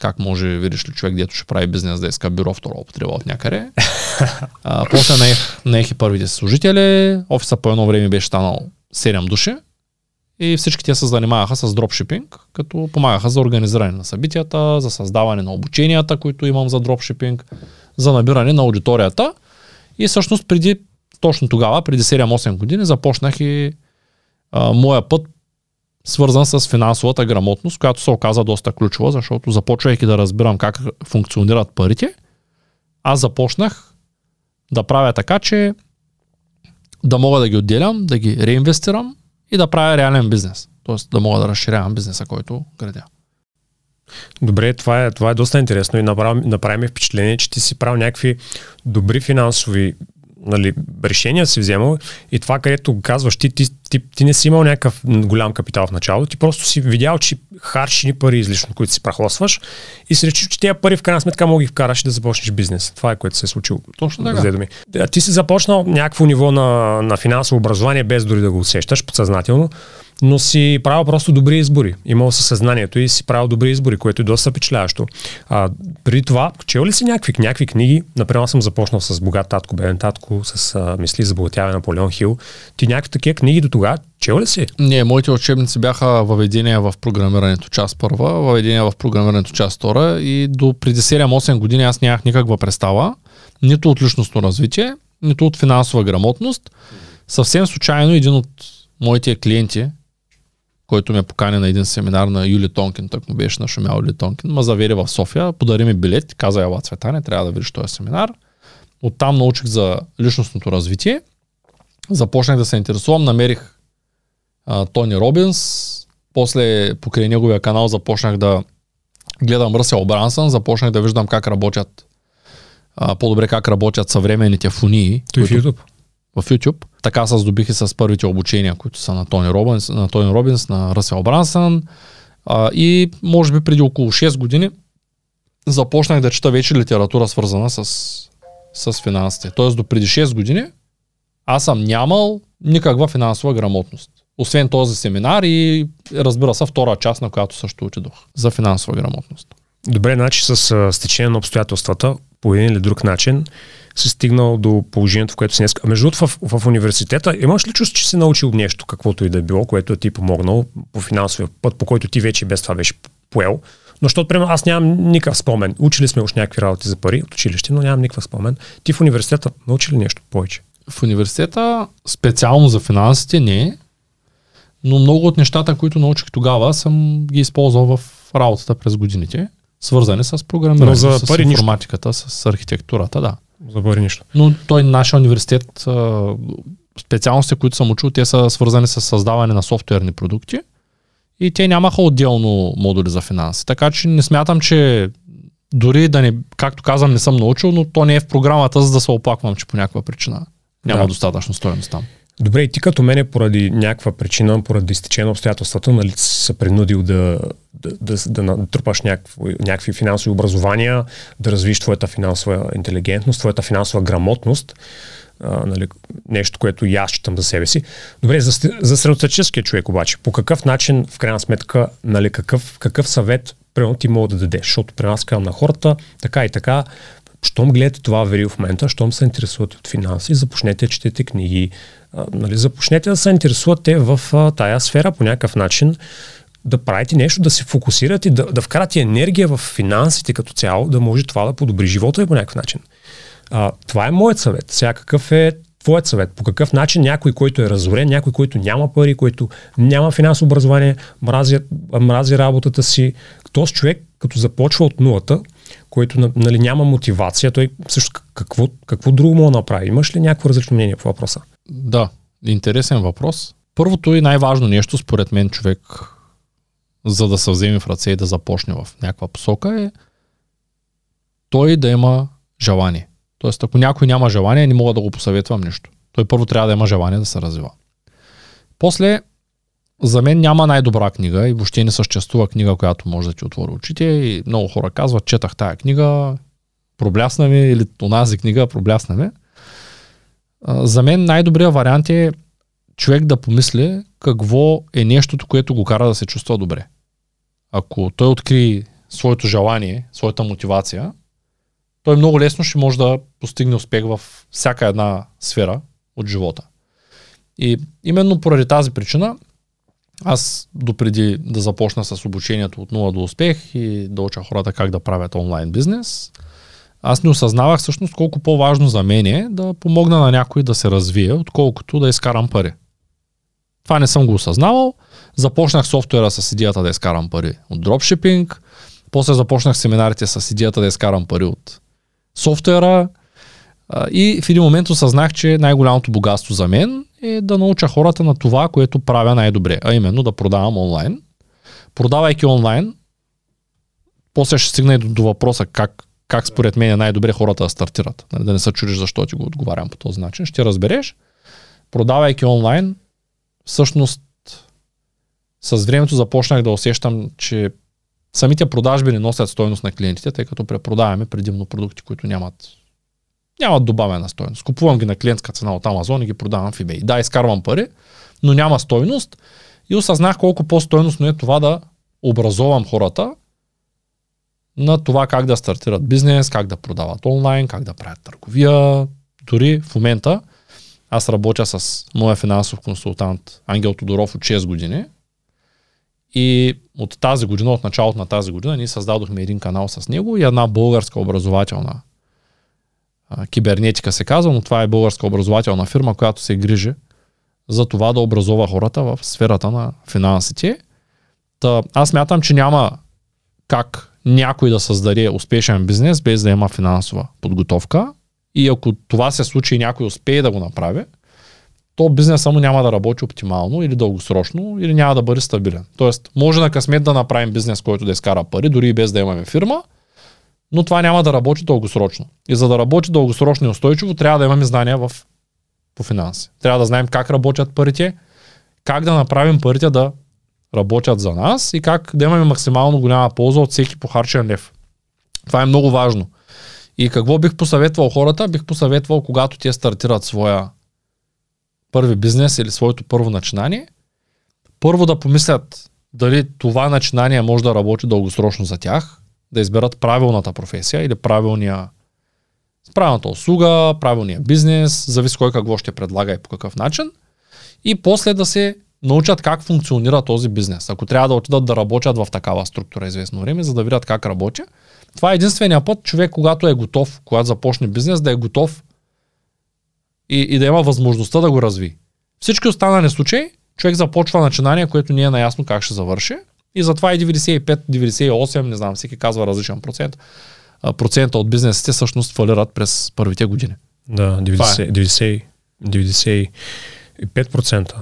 как може, видиш ли, човек, дето ще прави бизнес да иска бюро втора употреба от някъде. а, после наех, наех и първите служители, офиса по едно време беше станал 7 души и всички те се занимаваха с дропшипинг, като помагаха за организиране на събитията, за създаване на обученията, които имам за дропшипинг, за набиране на аудиторията. И всъщност преди, точно тогава, преди 7-8 години, започнах и а, моя път свързан с финансовата грамотност, която се оказа доста ключова, защото започвайки да разбирам как функционират парите, аз започнах да правя така, че да мога да ги отделям, да ги реинвестирам и да правя реален бизнес. Тоест да мога да разширявам бизнеса, който градя. Добре, това е, това е доста интересно и направи, направи ми впечатление, че ти си правил някакви добри финансови нали, решения си вземал и това, където казваш, ти, ти, ти, ти не си имал някакъв голям капитал в началото, ти просто си видял, че харчиш ни пари излишно, които си прахосваш и си речи, че тези пари в крайна сметка мога ги вкараш да започнеш бизнес. Това е което се е случило. Точно така. Ми. Ти си започнал някакво ниво на, на финансово образование, без дори да го усещаш подсъзнателно но си правил просто добри избори. Имал съзнанието и си правил добри избори, което е доста впечатляващо. А, преди това, чел ли си някакви, някакви книги? Например, съм започнал с Богат татко, беден татко, с а, мисли за на Полеон Хил. Ти някакви такива книги до тогава чел ли си? Не, моите учебници бяха въведения в програмирането част първа, въведения в програмирането част втора и до преди 7-8 години аз нямах никаква представа, нито от личностно развитие, нито от финансова грамотност. Съвсем случайно един от моите клиенти, който ме покани на един семинар на Юли Тонкин, так му беше на шумял Юли Тонкин, ма завери в София, подари ми билет, каза Ела Цветане, трябва да видиш този семинар. Оттам научих за личностното развитие. Започнах да се интересувам, намерих а, Тони Робинс, после покрай неговия канал започнах да гледам Ръсел Брансън, започнах да виждам как работят а, по-добре как работят съвременните фунии. Той в YouTube в YouTube. Така се здобих и с първите обучения, които са на Тони Робинс, на, Тони Робинс, на Ръсел Брансън. А, и може би преди около 6 години започнах да чета вече литература свързана с, с финансите. Тоест до преди 6 години аз съм нямал никаква финансова грамотност. Освен този семинар и разбира се втора част, на която също отидох за финансова грамотност. Добре, значи с стечение на обстоятелствата по един или друг начин си стигнал до положението, в което си днес. А между другото, в, в, университета имаш ли чувство, че си научил нещо, каквото и да е било, което е ти помогнал по финансовия път, по който ти вече без това беше поел? Но защото, примерно, аз нямам никакъв спомен. Учили сме още някакви работи за пари от училище, но нямам никакъв спомен. Ти в университета научи ли нещо повече? В университета, специално за финансите, не. Но много от нещата, които научих тогава, съм ги използвал в работата през годините, свързани с програмирането, с пари информатиката, нищо. с архитектурата, да за пари нищо. Но той, нашия университет, специалности, които съм учил, те са свързани с създаване на софтуерни продукти и те нямаха отделно модули за финанси. Така че не смятам, че дори да не, както казвам, не съм научил, но то не е в програмата, за да се оплаквам, че по някаква причина няма да. достатъчно стоеност там. Добре, и ти като мене поради някаква причина, поради изтечение на обстоятелствата, нали си се принудил да, да, да, да натрупаш някакви, някакви финансови образования, да развиш твоята финансова интелигентност, твоята финансова грамотност, а, нали, нещо, което и аз считам за себе си. Добре, за, за средотеческия човек обаче, по какъв начин, в крайна сметка, нали, какъв, какъв съвет примерно ти мога да дадеш, защото при нас казвам на хората, така и така, щом гледате това верио в момента, щом се интересувате от финанси, започнете четете книги, а, нали, започнете да се интересувате в а, тая сфера по някакъв начин, да правите нещо, да се фокусирате, да, да вкарате енергия в финансите като цяло, да може това да подобри живота ви по някакъв начин. А, това е моят съвет. Сега какъв е твоят съвет? По какъв начин някой, който е разорен, някой, който няма пари, който няма финансово образование, мрази, мрази работата си, този човек, като започва от нулата, който нали, няма мотивация, той също какво, какво друго да направи? Имаш ли някакво различно мнение по въпроса? Да, интересен въпрос. Първото и най-важно нещо, според мен, човек, за да се вземе в ръце и да започне в някаква посока е той да има желание. Тоест, ако някой няма желание, не мога да го посъветвам нищо. Той първо трябва да има желание да се развива. После, за мен няма най-добра книга и въобще не съществува книга, която може да ти отвори очите и много хора казват, четах тая книга, проблясна ми или онази книга проблясна ми. За мен най-добрият вариант е човек да помисли какво е нещото, което го кара да се чувства добре. Ако той откри своето желание, своята мотивация, той много лесно ще може да постигне успех в всяка една сфера от живота. И именно поради тази причина аз допреди да започна с обучението от нула до успех и да уча хората как да правят онлайн бизнес, аз не осъзнавах всъщност колко по-важно за мен е да помогна на някой да се развие, отколкото да изкарам пари. Това не съм го осъзнавал. Започнах софтуера с идеята да изкарам пари от дропшипинг, после започнах семинарите с идеята да изкарам пари от софтуера и в един момент осъзнах, че най-голямото богатство за мен е да науча хората на това, което правя най-добре, а именно да продавам онлайн. Продавайки онлайн, после ще стигна и до, до въпроса как, как според мен е най-добре хората да стартират. Нали, да не се чудиш защо ти го отговарям по този начин. Ще разбереш. Продавайки онлайн, всъщност с времето започнах да усещам, че самите продажби не носят стойност на клиентите, тъй като препродаваме предимно продукти, които нямат нямат добавена стойност. Купувам ги на клиентска цена от Амазон и ги продавам в eBay. Да, изкарвам пари, но няма стойност и осъзнах колко по-стойностно е това да образовам хората на това как да стартират бизнес, как да продават онлайн, как да правят търговия. Дори в момента аз работя с моя финансов консултант Ангел Тодоров от 6 години и от тази година, от началото на тази година, ние създадохме един канал с него и една българска образователна кибернетика се казва, но това е българска образователна фирма, която се грижи за това да образова хората в сферата на финансите. Та, аз мятам, че няма как някой да създаде успешен бизнес без да има финансова подготовка. И ако това се случи и някой успее да го направи, то бизнесът му няма да работи оптимално или дългосрочно, или няма да бъде стабилен. Тоест, може на късмет да направим бизнес, който да изкара пари, дори и без да имаме фирма, но това няма да работи дългосрочно. И за да работи дългосрочно и устойчиво, трябва да имаме знания в, по финанси. Трябва да знаем как работят парите, как да направим парите да работят за нас и как да имаме максимално голяма полза от всеки похарчен лев. Това е много важно. И какво бих посъветвал хората? Бих посъветвал, когато те стартират своя първи бизнес или своето първо начинание, първо да помислят дали това начинание може да работи дългосрочно за тях, да изберат правилната професия или правилния правилната услуга, правилния бизнес, зависи кой какво ще предлага и по какъв начин. И после да се научат как функционира този бизнес. Ако трябва да отидат да работят в такава структура известно време, за да видят как работи, това е единствения път човек, когато е готов, когато започне бизнес, да е готов и, и да има възможността да го разви. Всички останали случаи, човек започва начинание, което не е наясно как ще завърши и затова и 95, 98, не знам, всеки казва различен процент, процента от бизнесите всъщност фалират през първите години. Да, 90, 90, 95%.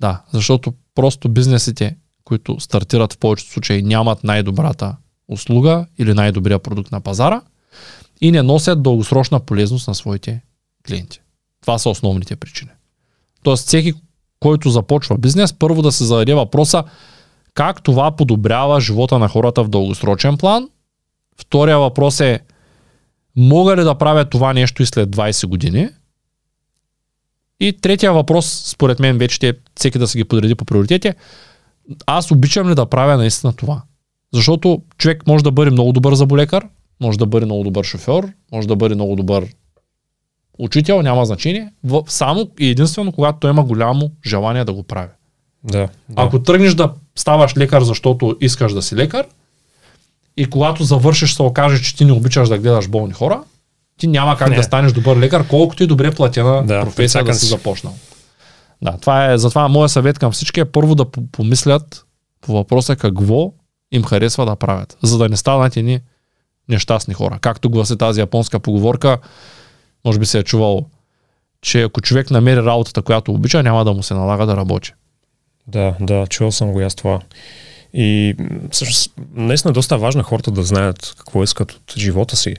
Да, защото просто бизнесите, които стартират в повечето случаи, нямат най-добрата услуга или най-добрия продукт на пазара и не носят дългосрочна полезност на своите клиенти. Това са основните причини. Тоест, всеки, който започва бизнес, първо да се зададе въпроса как това подобрява живота на хората в дългосрочен план. Втория въпрос е, мога ли да правя това нещо и след 20 години? И третия въпрос, според мен, вече ще е всеки да се ги подреди по приоритети. Аз обичам ли да правя наистина това? Защото човек може да бъде много добър заболекар, може да бъде много добър шофьор, може да бъде много добър учител, няма значение, само и единствено, когато той има голямо желание да го прави. Да, да. Ако тръгнеш да ставаш лекар, защото искаш да си лекар, и когато завършиш се окаже, че ти не обичаш да гледаш болни хора, Ти няма как Не. да станеш добър лекар, колкото и добре платена Да, професия да си си. започнал. Да, това е, затова моят съвет към всички е първо да по- помислят по въпроса какво им харесва да правят, за да не станат едни нещастни хора. Както гласи тази японска поговорка, може би се е чувал, че ако човек намери работата, която обича, няма да му се налага да работи. Да, да, чувал съм го и аз това. И всъщност, наистина доста е важно хората да знаят какво искат от живота си.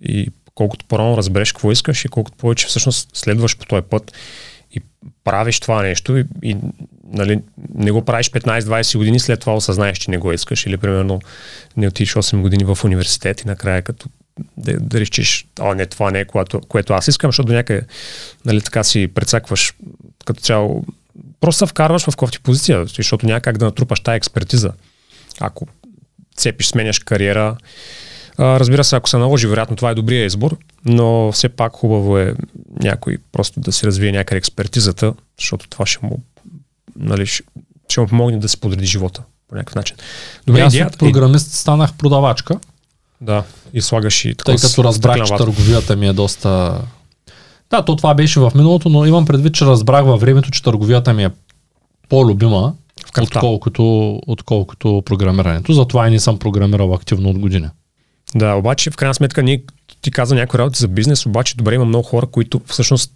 И колкото по-рано разбереш какво искаш и колкото повече всъщност следваш по този път и правиш това нещо и, и нали, не го правиш 15-20 години, след това осъзнаеш, че не го искаш или примерно не отидеш 8 години в университет и накрая като да, да решиш, а не, това не е което, което аз искам, защото до някъде нали, така си прецакваш като цяло просто се вкарваш в кофти позиция, защото няма как да натрупаш тая експертиза. Ако цепиш, сменяш кариера, а, разбира се, ако се наложи, вероятно това е добрия избор, но все пак хубаво е някой просто да си развие някъде експертизата, защото това ще му, нали, ще, ще му помогне да си подреди живота по някакъв начин. Добре, аз идеята, програмист станах продавачка, да, и слагаш и тъй такова като разбрах, че търговията ми е доста... Да, то това беше в миналото, но имам предвид, че разбрах във времето, че търговията ми е по-любима, отколкото, отколкото програмирането. Затова и не съм програмирал активно от години. Да, обаче в крайна сметка ние ти каза някои работи за бизнес, обаче добре има много хора, които всъщност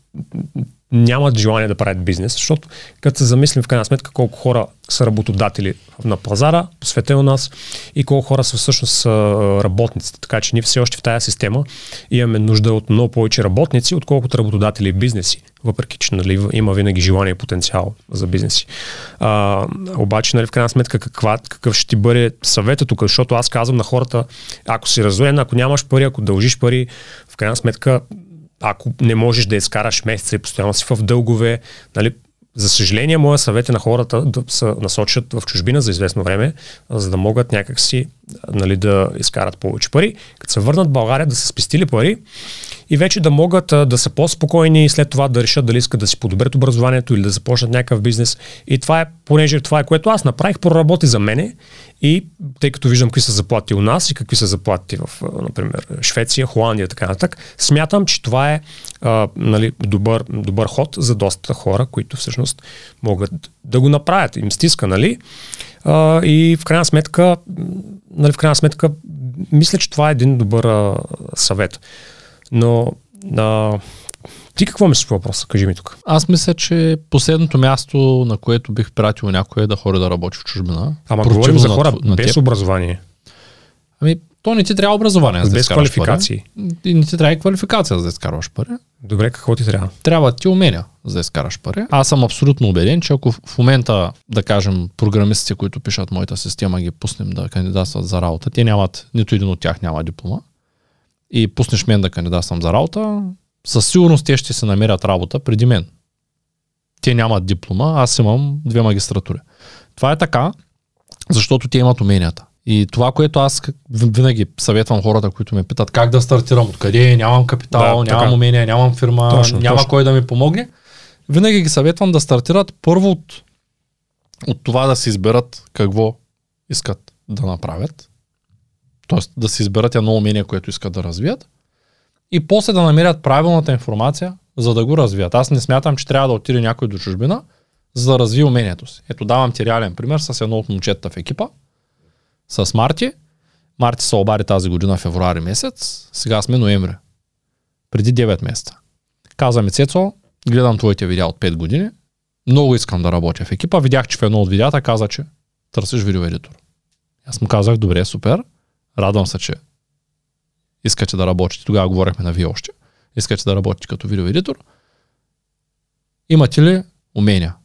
нямат желание да правят бизнес, защото като се замислим в крайна сметка колко хора са работодатели на пазара по света у нас и колко хора са всъщност а, работниците. Така че ние все още в тази система имаме нужда от много повече работници, отколкото работодатели и бизнеси, въпреки че нали, има винаги желание и потенциал за бизнеси. А, обаче, нали, в крайна сметка, каква, какъв ще ти бъде съвета тук, защото аз казвам на хората, ако си разуен, ако нямаш пари, ако дължиш пари, в крайна сметка, ако не можеш да изкараш месеца и постоянно си в дългове, нали, за съжаление, моя съвет е на хората да се насочат в чужбина за известно време, за да могат някакси нали, да изкарат повече пари. Като се върнат в България да са спестили пари и вече да могат да са по-спокойни и след това да решат дали искат да си подобрят образованието или да започнат някакъв бизнес. И това е, понеже това е което аз направих, проработи за мене и тъй като виждам какви са заплати у нас и какви са заплати в, например, Швеция, Холандия така нататък, смятам, че това е а, нали, добър, добър ход за доста хора, които всъщност могат да го направят. Им стиска, нали? А, и в крайна сметка, нали, в крайна сметка, мисля, че това е един добър а, съвет. Но а, ти какво мислиш по въпроса? Кажи ми тук. Аз мисля, че последното място, на което бих пратил някой е да ходи да работи в чужбина. Ама говорим за на хора тв- на без образование, Ами, то не ти трябва образование, за да без квалификации. Пари. Не ти трябва и квалификация, за да изкарваш пари. Добре, какво ти трябва? Трябва ти умения, за да изкараш пари. Аз съм абсолютно убеден, че ако в момента, да кажем, програмистите, които пишат моята система, ги пуснем да кандидатстват за работа, те нямат, нито един от тях няма диплома, и пуснеш мен да кандидатствам за работа, със сигурност те ще се намерят работа преди мен. Те нямат диплома, аз имам две магистратури. Това е така, защото те имат уменията. И това, което аз винаги съветвам хората, които ме питат как да стартирам, откъде, нямам капитал, Да, нямам така. умения, нямам фирма, Точно, няма точно. кой да ми помогне, винаги ги съветвам да стартират първо от, от това да си изберат какво искат да направят. Тоест да си изберат едно умение, което искат да развият. И после да намерят правилната информация, за да го развият. Аз не смятам, че трябва да отиде някой до чужбина, за да развие умението си. Ето давам ти реален пример с едно от момчетата в екипа, с Марти. Марти се обади тази година февруари месец, сега сме ноември. Преди 9 месеца. Каза ми Цецо, гледам твоите видеа от 5 години, много искам да работя в екипа. Видях, че в едно от видеята каза, че търсиш видеоедитор. Аз му казах, добре, супер, радвам се, че искате да работите. Тогава говорихме на вие още. Искате да работите като видеоедитор. Имате ли умения?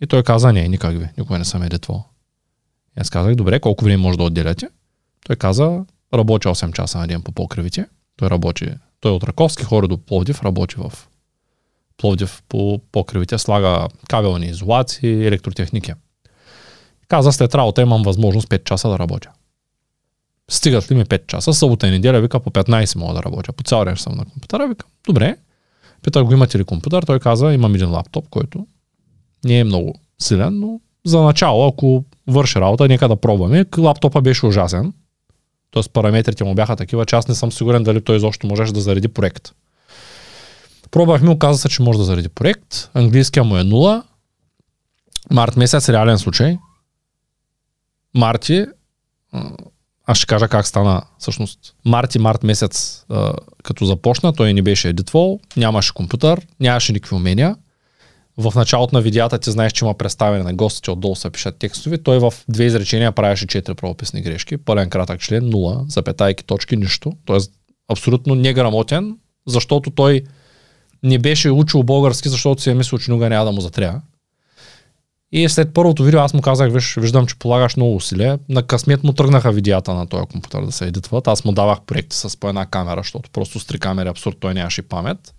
И той каза, не, никак ви, никога не съм едитвал. Аз казах, добре, колко време може да отделяте? Той каза, работя 8 часа на ден по покривите. Той работи, той е от Раковски, хора до Пловдив, работи в Пловдив по покривите, слага кабелни изолации, електротехники. Каза, след работа имам възможност 5 часа да работя. Стигат ли ми 5 часа, събота и неделя, вика по 15 мога да работя. По цял ден съм на компютъра, вика, добре. Питах го, имате ли компютър? Той каза, имам един лаптоп, който не е много силен, но за начало, ако върши работа, нека да пробваме. Лаптопа беше ужасен. Тоест параметрите му бяха такива, че аз не съм сигурен дали той изобщо можеше да зареди проект. Пробвахме, оказа се, че може да зареди проект. Английския му е 0. Март месец, реален случай. Марти, аз ще кажа как стана всъщност. Март и март месец, като започна, той не беше едитвал, нямаше компютър, нямаше никакви умения. В началото на видеята ти знаеш, че има представяне на гостите, отдолу се пишат текстови. Той в две изречения правеше четири правописни грешки. Пълен кратък член, нула, запетайки, точки, нищо. Тоест абсолютно неграмотен, защото той не беше учил български, защото си е мислил, че никога няма да му затрябва. И след първото видео аз му казах, виж, виждам, че полагаш много усилия. На късмет му тръгнаха видеята на този компютър да се едитват. Аз му давах проекти с по една камера, защото просто с три камери абсурд той нямаше памет.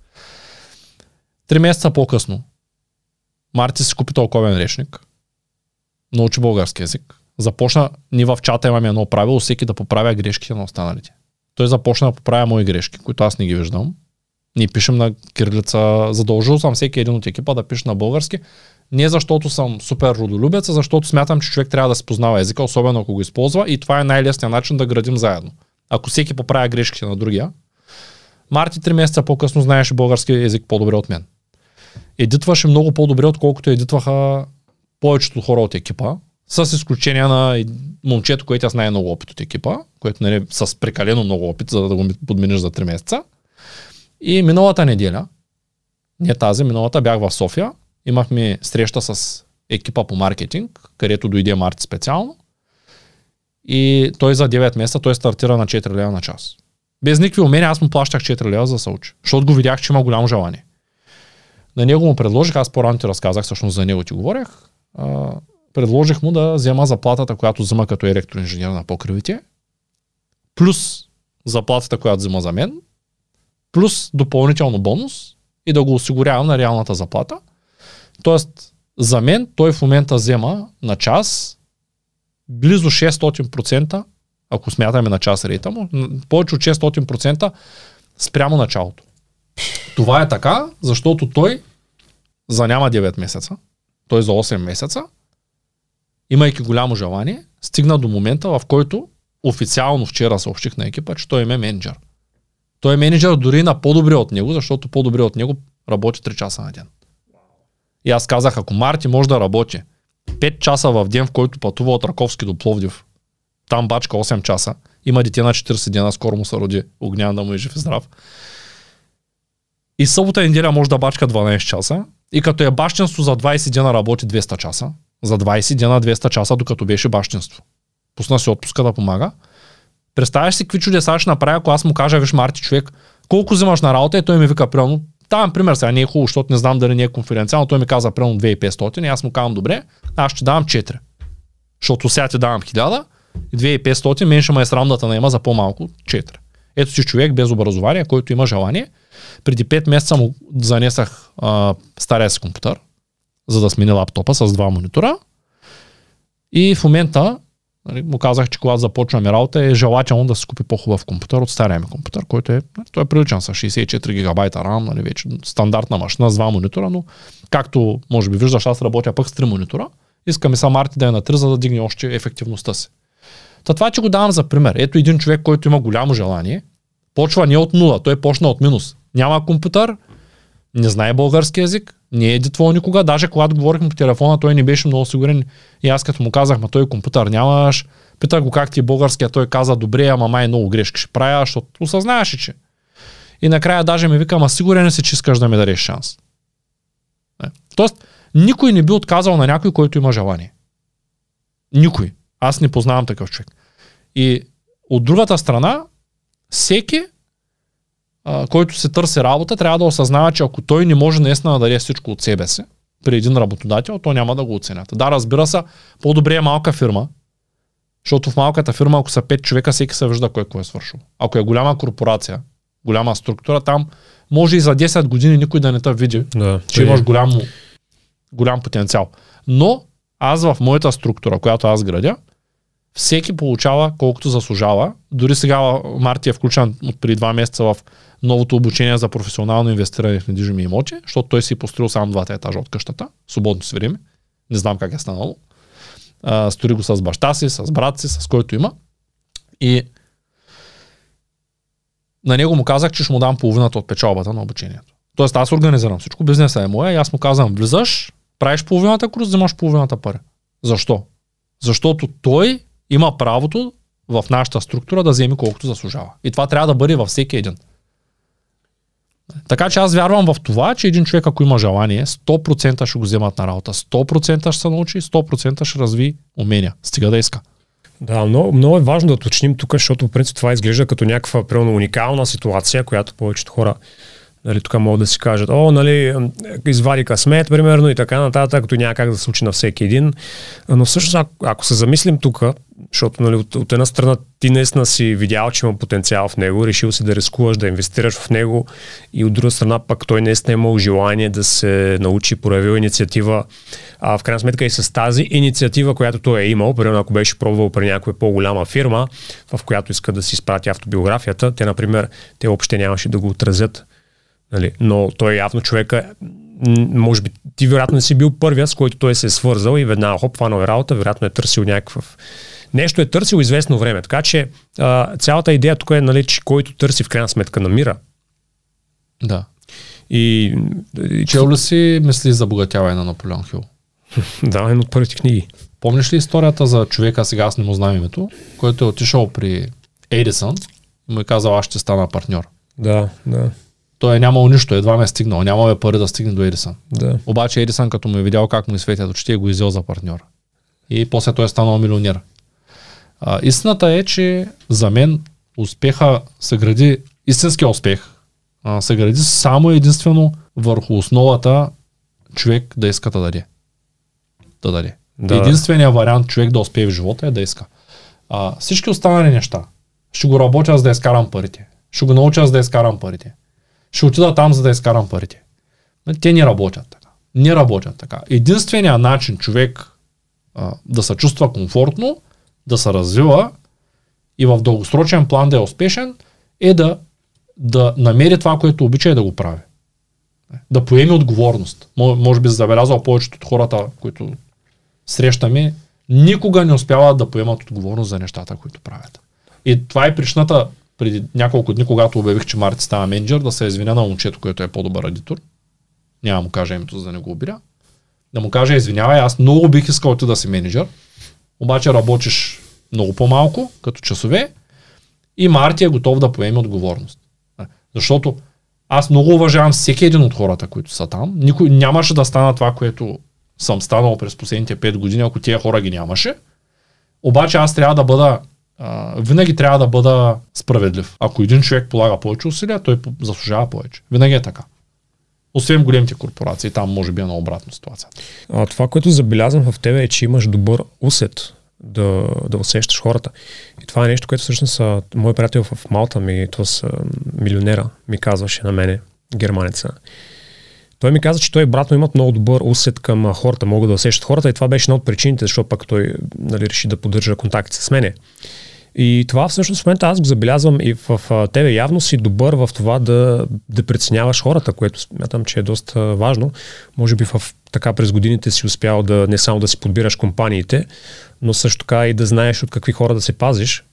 Три месеца по-късно Марти си купи толковен речник, научи български язик, започна, ние в чата имаме едно правило, всеки да поправя грешките на останалите. Той започна да поправя мои грешки, които аз не ги виждам. Ние пишем на кирилица, задължил съм всеки един от екипа да пише на български, не защото съм супер родолюбец, а защото смятам, че човек трябва да се познава езика, особено ако го използва и това е най-лесният начин да градим заедно. Ако всеки поправя грешките на другия, Марти три месеца по-късно знаеше български език по-добре от мен едитваше много по-добре, отколкото едитваха повечето хора от екипа, с изключение на момчето, което аз най-много опит от екипа, което нали, с прекалено много опит, за да го подмениш за 3 месеца. И миналата неделя, не тази, миналата бях в София, имахме среща с екипа по маркетинг, където дойде Марти специално. И той за 9 месеца, той стартира на 4 лева на час. Без никакви умения аз му плащах 4 лева за да защото го видях, че има голямо желание. На него му предложих, аз по-рано ти разказах, всъщност за него ти говорех, а, предложих му да взема заплатата, която взема като електроинженер на покривите, плюс заплатата, която взема за мен, плюс допълнително бонус и да го осигурявам на реалната заплата. Тоест, за мен той в момента взема на час близо 600%, ако смятаме на час рейта му, повече от 600% спрямо началото. Това е така, защото той за няма 9 месеца, той за 8 месеца, имайки голямо желание, стигна до момента, в който официално вчера съобщих на екипа, че той е менеджер. Той е менеджер дори на по-добре от него, защото по-добре от него работи 3 часа на ден. И аз казах, ако Марти може да работи 5 часа в ден, в който пътува от Раковски до Пловдив, там бачка 8 часа, има дете на 40 дена, скоро му се роди, огня да му е жив и здрав. И събота и неделя може да бачка 12 часа. И като е бащенство за 20 дена работи 200 часа. За 20 дена 200 часа, докато беше бащенство. Пусна си отпуска да помага. Представяш си какви чудеса ще направя, ако аз му кажа, виж Марти човек, колко взимаш на работа и той ми вика, примерно, давам пример сега, не е хубаво, защото не знам дали не е конференциално, той ми каза примерно 2500 и аз му казвам, добре, аз ще давам 4. Защото сега ти давам 1000 и 2500, мен ще ме е срам да наема за по-малко 4. Ето си човек без образование, който има желание преди 5 месеца му занесах а, стария си компютър, за да смени лаптопа с два монитора. И в момента нали, му казах, че когато започваме работа е желателно да се купи по-хубав компютър от стария ми компютър, който е, нали, той е приличан с 64 гигабайта RAM, нали, вече стандартна машина с два монитора, но както може би виждаш, аз работя пък с три монитора. Искаме сам Арти да е на 3, за да дигне още ефективността си. Та това, че го давам за пример. Ето един човек, който има голямо желание, почва не от нула, той почна от минус няма компютър, не знае български язик, не е едитвал никога. Даже когато говорихме по телефона, той не беше много сигурен. И аз като му казах, ма той компютър нямаш, питах го как ти е български, а той каза, добре, ама май много грешки ще правя, защото осъзнаваше, че. И накрая даже ми вика, ама сигурен си, че искаш да ми дадеш шанс. Не. Тоест, никой не би отказал на някой, който има желание. Никой. Аз не познавам такъв човек. И от другата страна, всеки а, който се търси работа, трябва да осъзнава, че ако той не може наистина да даде всичко от себе си при един работодател, то няма да го оценят. Да, разбира се, по-добре е малка фирма, защото в малката фирма, ако са 5 човека, всеки се вижда кой кой е свършил. Ако е голяма корпорация, голяма структура, там може и за 10 години никой да не те види, да, че тъй... имаш голям, голям потенциал. Но аз в моята структура, която аз градя, всеки получава колкото заслужава. Дори сега Марти е включен от преди два месеца в новото обучение за професионално инвестиране в недвижими имоти, защото той си построил само двата етажа от къщата, свободно си време. Не знам как е станало. А, стори го с баща си, с брат си, с който има. И на него му казах, че ще му дам половината от печалбата на обучението. Тоест аз организирам всичко, бизнеса е моя и аз му казвам, влизаш, правиш половината курс, вземаш половината пари. Защо? Защото той има правото в нашата структура да вземе колкото заслужава. И това трябва да бъде във всеки един. Така че аз вярвам в това, че един човек, ако има желание, 100% ще го вземат на работа, 100% ще се научи, 100% ще разви умения. Стига да иска. Да, много, много е важно да уточним тук, защото в принцип това изглежда като някаква прямо уникална ситуация, която повечето хора Нали, тук могат да си кажат, о, нали, извади късмет, примерно, и така нататък, като няма как да се случи на всеки един. Но всъщност, ако, ако се замислим тук, защото нали, от, от една страна ти наистина си видял, че има потенциал в него, решил си да рискуваш, да инвестираш в него и от друга страна пък той наистина е имал желание да се научи, проявил инициатива. А в крайна сметка и с тази инициатива, която той е имал, примерно ако беше пробвал при някоя по-голяма фирма, в която иска да си изпрати автобиографията, те, например, те въобще нямаше да го отразят Нали? Но той явно човека, може би ти вероятно не си бил първият, с който той се е свързал и веднага хоп, фанал е работа, вероятно е търсил някакъв нещо е търсил известно време. Така че а, цялата идея тук е, нали, че който търси в крайна сметка намира. Да. И, Чел ли си мисли за богатяване на Наполеон Хил? да, една от първите книги. Помниш ли историята за човека, сега аз не му знам името, който е отишъл при Едисън и му е казал, аз ще стана партньор. Да, да. Той е нямал нищо, едва ме е стигнал. Нямал пари да стигне до Едисън. Да. Обаче Едисън, като му е видял как му изсветят очите, го изял за партньор. И после той е станал милионер. А, истината е, че за мен успеха се гради, истинския успех а, се гради само единствено върху основата човек да иска да даде. Да даде. Да. Единственият вариант човек да успее в живота е да иска. А, всички останали неща. Ще го работя за да изкарам парите. Ще го науча за да изкарам парите ще отида там, за да изкарам парите. Те не работят така. Не работят така. Единственият начин човек а, да се чувства комфортно, да се развива и в дългосрочен план да е успешен, е да, да намери това, което обича и да го прави. Да поеме отговорност. Може би забелязал повечето от хората, които срещаме, никога не успяват да поемат отговорност за нещата, които правят. И това е причината преди няколко дни, когато обявих, че Марти става менеджер, да се извиня на момчето, което е по-добър адитор. Няма му кажа името, за да не го обиря. Да му кажа, извинявай, аз много бих искал ти да си менеджер, обаче работиш много по-малко, като часове, и Марти е готов да поеме отговорност. Защото аз много уважавам всеки един от хората, които са там. Никой нямаше да стана това, което съм станал през последните 5 години, ако тия хора ги нямаше. Обаче аз трябва да бъда а, винаги трябва да бъда справедлив. Ако един човек полага повече усилия, той заслужава повече. Винаги е така. Освен големите корпорации, там може би е на обратна ситуация. А, това, което забелязвам в тебе е, че имаш добър усет да, да усещаш хората. И това е нещо, което всъщност мой приятел в Малта ми, са милионера, ми казваше на мене, германеца. Той ми каза, че той и брат му имат много добър усет към хората, могат да усещат хората и това беше една от причините, защото пък той нали, реши да поддържа контакти с мене. И това всъщност в момента аз го забелязвам и в, в тебе явно си добър в това да, да преценяваш хората, което смятам, че е доста важно. Може би в така през годините си успял да не само да си подбираш компаниите, но също така и да знаеш от какви хора да се пазиш,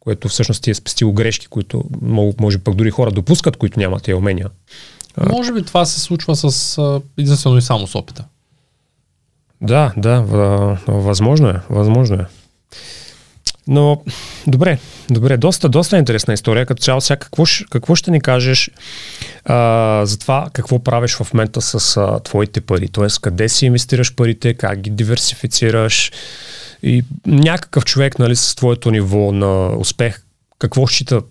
което всъщност ти е спестило грешки, които може пък дори хора допускат, които нямат тези умения. Може би това се случва с единствено и само с опита. Да, да, възможно е, възможно е. Но, добре, добре, доста, доста интересна история. Като цяло, сега какво, какво ще ни кажеш а, за това какво правиш в момента с а, твоите пари? Тоест, къде си инвестираш парите, как ги диверсифицираш и някакъв човек нали, с твоето ниво на успех, какво счита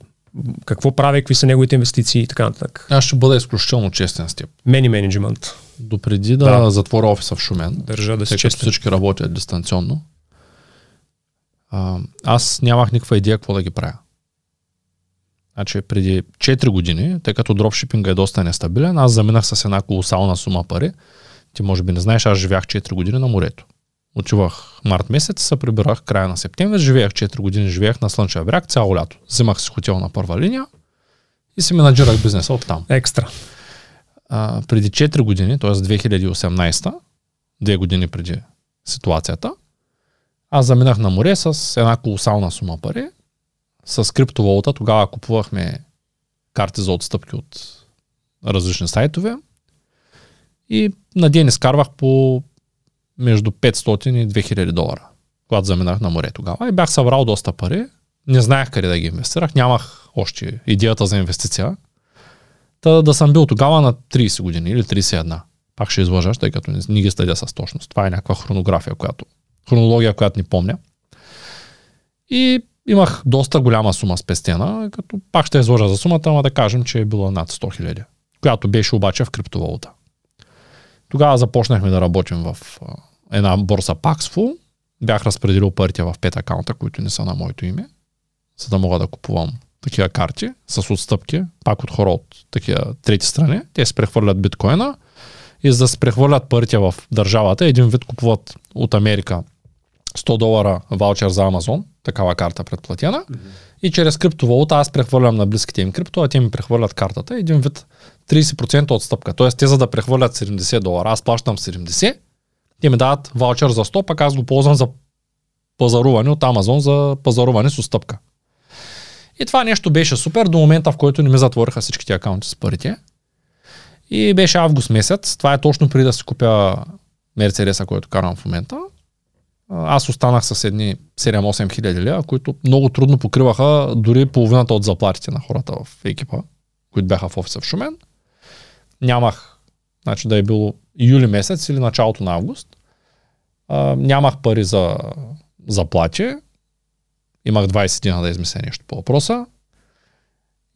какво прави, какви са неговите инвестиции и така нататък. Аз ще бъда изключително честен с теб. Мени менеджмент. Допреди да, да затворя офиса в Шумен, Държа да си честен. всички работят дистанционно, а, аз нямах никаква идея какво да ги правя. Значи преди 4 години, тъй като дропшипинга е доста нестабилен, аз заминах с една колосална сума пари. Ти може би не знаеш, аз живях 4 години на морето. Отивах март месец, се прибирах края на септември, живеех 4 години, живеех на Слънчев бряг цяло лято. Взимах си хотел на първа линия и си менаджирах бизнеса от там. Екстра. А, преди 4 години, т.е. 2018, две години преди ситуацията, аз заминах на море с една колосална сума пари, с криптовалута. Тогава купувахме карти за отстъпки от различни сайтове. И на ден изкарвах по между 500 и 2000 долара, когато заминах на море тогава. И бях събрал доста пари. Не знаех къде да ги инвестирах. Нямах още идеята за инвестиция. Та да съм бил тогава на 30 години или 31. Пак ще излъжаш, тъй като не, не ги следя с точност. Това е някаква хронография, която, хронология, която ни помня. И имах доста голяма сума спестена, като пак ще изложа за сумата, ама да кажем, че е била над 100 хиляди, която беше обаче в криптовалута. Тогава започнахме да работим в една борса Paxful. Бях разпределил парите в пет акаунта, които не са на моето име, за да мога да купувам такива карти с отстъпки, пак от хора от такива трети страни. Те се прехвърлят биткоина и за да се прехвърлят парите в държавата, един вид купуват от Америка 100 долара ваучер за Амазон, такава карта предплатена, mm-hmm. и чрез криптовалута аз прехвърлям на близките им крипто, а те ми прехвърлят картата. Един вид 30% отстъпка. Тоест те за да прехвърлят 70 долара, аз плащам 70, те ми дават ваучер за 100, пък аз го ползвам за пазаруване от Амазон за пазаруване с отстъпка. И това нещо беше супер до момента, в който не ми затвориха всичките акаунти с парите. И беше август месец. Това е точно преди да си купя Мерцедеса, който карам в момента. Аз останах с едни 7-8 хиляди лева, които много трудно покриваха дори половината от заплатите на хората в екипа, които бяха в офиса в Шумен. Нямах, значи да е било юли месец или началото на август. А, нямах пари за заплати. Имах 20 дена да измисля нещо по въпроса.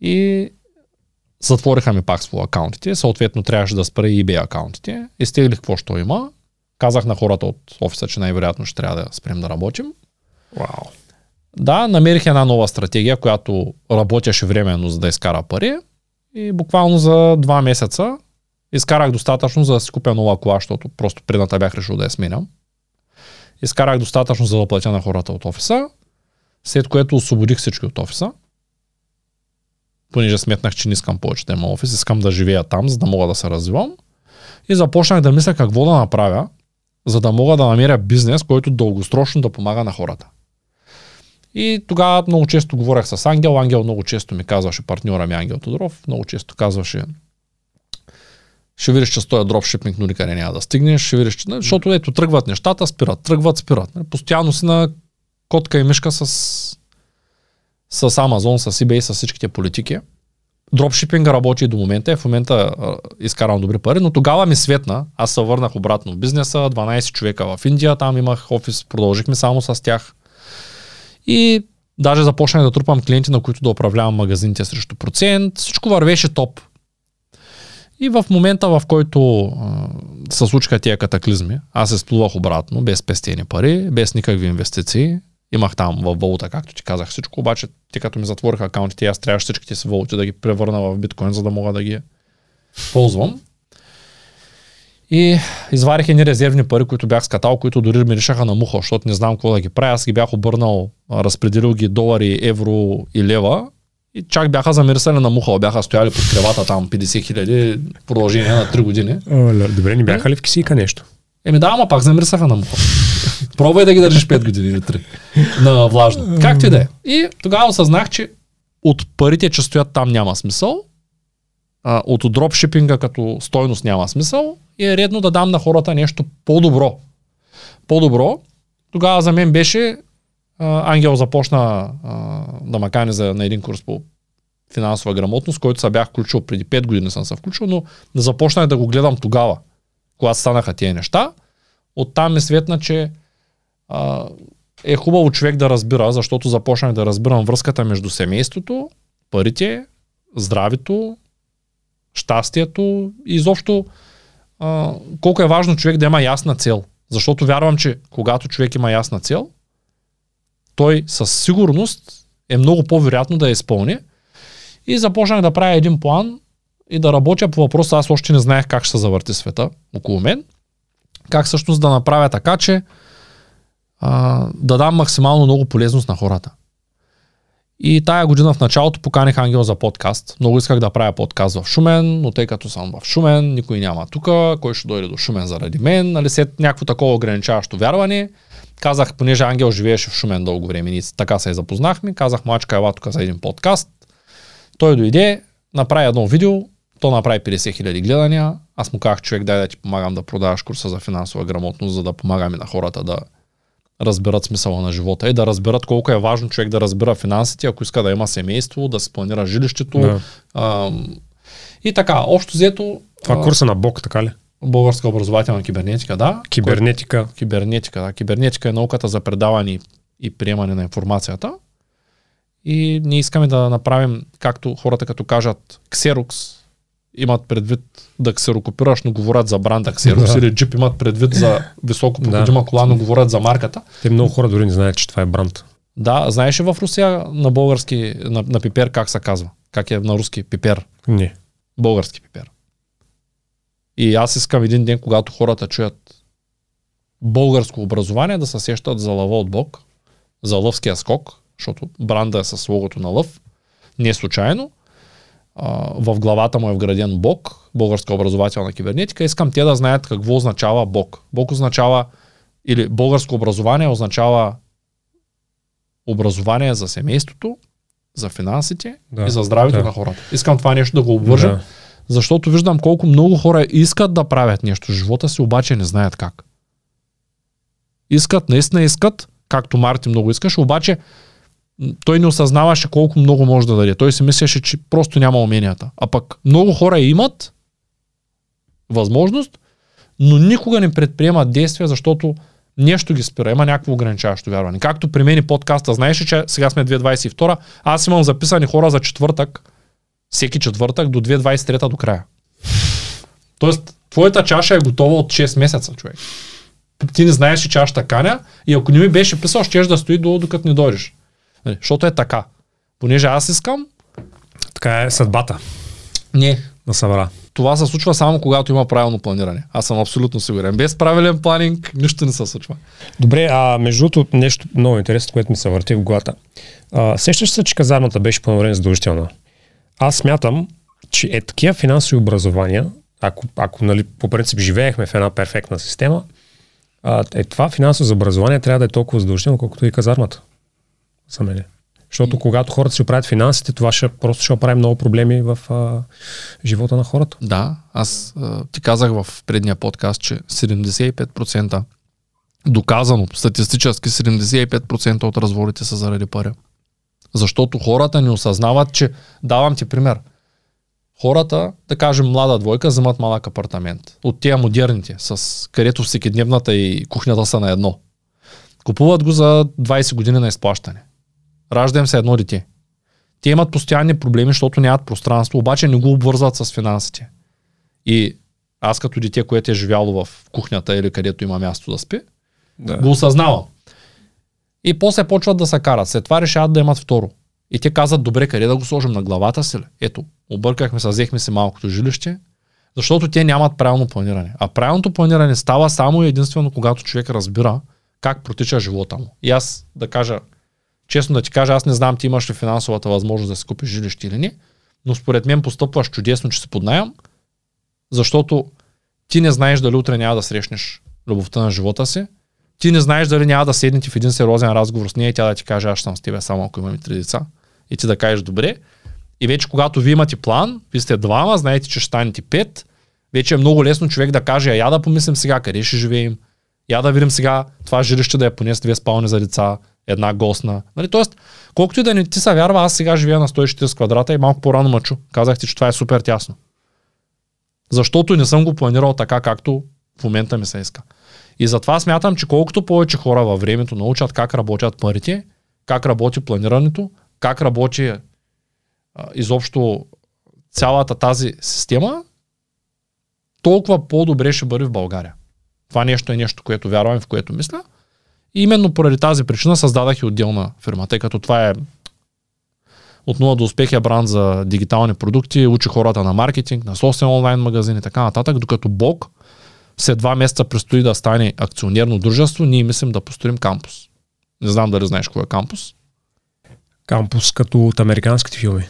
И затвориха ми пак свои акаунтите. Съответно трябваше да спра и eBay акаунтите. Изтеглих какво ще има. Казах на хората от офиса, че най-вероятно ще трябва да спрем да работим. Вау. Да, намерих една нова стратегия, която работеше временно за да изкара пари. И буквално за два месеца изкарах достатъчно за да си купя нова кола, защото просто предната бях решил да я сменям. Изкарах достатъчно за да платя на хората от офиса, след което освободих всички от офиса. Понеже сметнах, че не искам повече да има офис, искам да живея там, за да мога да се развивам. И започнах да мисля какво да направя, за да мога да намеря бизнес, който дългосрочно да помага на хората. И тогава много често говорех с Ангел. Ангел много често ми казваше, партньора ми Ангел Тодоров, много често казваше, ще видиш, че с този дропшипинг но никъде няма да стигнеш, ще видиш, че... Защото ето тръгват нещата, спират, тръгват, спират. Постоянно си на котка и мишка с, с Amazon, с eBay, с всичките политики дропшипинга работи до момента и в момента а, изкарам добри пари, но тогава ми светна, аз се върнах обратно в бизнеса, 12 човека в Индия, там имах офис, продължихме само с тях. И даже започнах да трупам клиенти, на които да управлявам магазините срещу процент. Всичко вървеше топ. И в момента, в който а, се случиха тия катаклизми, аз се сплувах обратно, без пестени пари, без никакви инвестиции, Имах там в валута, както ти казах всичко, обаче те като ми затвориха акаунтите, аз трябваше всичките си валути да ги превърна в биткоин, за да мога да ги ползвам. И изварих едни резервни пари, които бях скатал, които дори ми решаха на муха, защото не знам какво да ги правя. Аз ги бях обърнал, разпределил ги долари, евро и лева. И чак бяха замирисали на муха, бяха стояли под кревата там 50 хиляди продължение на 3 години. О, добре, не бяха ли в кисика нещо? Еми да, ама пак замирисаха на муха. Пробвай да ги държиш 5 години или 3 на влажно. Както и да е. И тогава осъзнах, че от парите, че стоят там няма смисъл, а, от дропшипинга като стойност няма смисъл и е редно да дам на хората нещо по-добро. По-добро. Тогава за мен беше Ангел започна а, да ма кани за, на един курс по финансова грамотност, който се бях включил преди 5 години съм се включил, но започнах да го гледам тогава, когато станаха тия неща. Оттам ми светна, че а, е хубаво човек да разбира, защото започнах да разбирам връзката между семейството, парите, здравето, щастието и изобщо а, колко е важно човек да има ясна цел. Защото вярвам, че когато човек има ясна цел, той със сигурност е много по-вероятно да я изпълни. И започнах да правя един план и да работя по въпроса. Аз още не знаех как ще се завърти света около мен. Как всъщност да направя така, че а, да дам максимално много полезност на хората. И тая година в началото поканих Ангел за подкаст. Много исках да правя подкаст в Шумен, но тъй като съм в Шумен, никой няма тук, кой ще дойде до Шумен заради мен, нали след някакво такова ограничаващо вярване. Казах, понеже Ангел живееше в Шумен дълго време, и така се запознахме, казах, мачка, ела тук за един подкаст. Той дойде, направи едно видео, то направи 50 хиляди гледания, аз му казах, човек, дай да ти помагам да продаваш курса за финансова грамотност, за да помагаме на хората да разберат смисъла на живота и да разберат колко е важно човек да разбира финансите, ако иска да има семейство, да се планира жилището. Да. А, и така, общо взето... Това а, курса на Бог, така ли? Българска образователна кибернетика, да. Кибернетика. Кибернетика, да. Кибернетика е науката за предаване и- и приемане на информацията. И ние искаме да направим, както хората като кажат Xerox, имат предвид да ксерокопираш, но говорят за бранда Xerox, Да. или Jeep имат предвид за високо Да. проходима кола, но говорят за марката. Те много хора дори не знаят, че това е бранд. Да, знаеш ли в Русия на български, на, на пипер как се казва? Как е на руски пипер? Не. Български пипер. И аз искам един ден, когато хората чуят българско образование, да се сещат за лъва от Бог, за лъвския скок, защото бранда е с логото на лъв, не случайно. А, в главата му е вграден Бог, българска образователна кибернетика. Искам те да знаят какво означава Бог. Бог означава, или българско образование означава образование за семейството, за финансите Да, и за здравето да. на хората. Искам това нещо да го обвържа, Да. Защото виждам колко много хора искат да правят нещо живота си, обаче не знаят как. Искат, наистина искат, както Марти много искаш, обаче той не осъзнаваше колко много може да даде. Той си мислеше, че просто няма уменията. А пък много хора имат възможност, но никога не предприемат действия, защото нещо ги спира. Има някакво ограничаващо вярване. Както при мен подкаста, знаеш че сега сме 2022, аз имам записани хора за четвъртък, всеки четвъртък до 2023 до края. Тоест, твоята чаша е готова от 6 месеца, човек. Ти не знаеш, че чашата каня и ако не ми беше писал, ще да стои до, докато не дойдеш. Нали, Защото е така. Понеже аз искам, Така е съдбата не. на Събра. Това се случва само когато има правилно планиране. Аз съм абсолютно сигурен. Без правилен планинг нищо не се случва. Добре, а между другото нещо много интересно, което ми се върти в главата. А, сещаш се, че казармата беше по време задължителна. Аз смятам, че е такива финансови образования, ако, ако нали, по принцип живеехме в една перфектна система, а, е това финансово образование трябва да е толкова задължително, колкото и казармата. За мен. Защото когато хората си оправят финансите, това ще, просто ще оправи много проблеми в а, живота на хората. Да, аз а, ти казах в предния подкаст, че 75% доказано, статистически 75% от разводите са заради пари. Защото хората не осъзнават, че давам ти пример. Хората, да кажем млада двойка, вземат малък апартамент. От тия модерните, с където всекидневната и кухнята са на едно. Купуват го за 20 години на изплащане. Ражда им се едно дете. Те имат постоянни проблеми, защото нямат пространство, обаче не го обвързват с финансите. И аз като дете, което е живяло в кухнята или където има място да спи, Да. го осъзнавам. И после почват да се карат. След това решават да имат второ. И те казват, добре, къде да го сложим на главата си ли? Ето, объркахме се, взехме си малкото жилище, защото те нямат правилно планиране. А правилното планиране става само и единствено, когато човек разбира как протича живота му. И аз да кажа, честно да ти кажа, аз не знам ти имаш ли финансовата възможност да си купиш жилище или не, но според мен постъпваш чудесно, че си под наем, защото ти не знаеш дали утре няма да срещнеш любовта на живота си, ти не знаеш дали няма да седнете в един сериозен разговор с нея и тя да ти каже, аз съм с тебе само ако имаме три деца. И ти да кажеш добре. И вече когато вие имате план, вие сте двама, знаете, че ще станете пет, вече е много лесно човек да каже, а я да помислим сега къде ще живеем, я да видим сега това жилище да е поне с две спални за деца, една гостна. Нали? Тоест, колкото и да не ти се вярва, аз сега живея на 140 квадрата и малко по-рано мъчу. Казах ти, че това е супер тясно. Защото не съм го планирал така, както в момента ми се иска. И затова смятам, че колкото повече хора във времето научат как работят парите, как работи планирането, как работи а, изобщо цялата тази система, толкова по-добре ще бъде в България. Това нещо е нещо, което вярвам в което мисля. И именно поради тази причина създадах и отделна фирма, тъй като това е от нула до успех е бранд за дигитални продукти, учи хората на маркетинг, на собствен онлайн магазин и така нататък, докато Бог след два месеца предстои да стане акционерно дружество, ние мислим да построим кампус. Не знам дали знаеш кой е кампус. Кампус като от американските филми.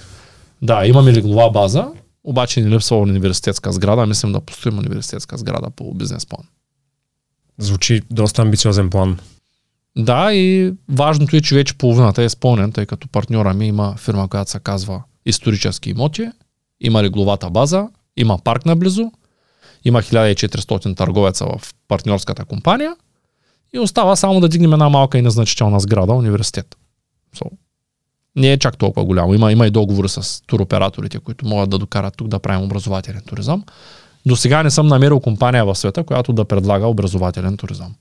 Да, имаме леглова база, обаче ни липсва университетска сграда. Мислим да построим университетска сграда по бизнес план. Звучи доста амбициозен план. Да, и важното е, че вече половината е изпълнен, тъй като партньора ми има фирма, която се казва Исторически имоти има легловата база, има парк наблизо, има 1400 търговеца в партньорската компания и остава само да дигнем една малка и незначителна сграда, университет. So, не е чак толкова голямо. Има, има и договори с туроператорите, които могат да докарат тук да правим образователен туризъм. До сега не съм намерил компания в света, която да предлага образователен туризъм.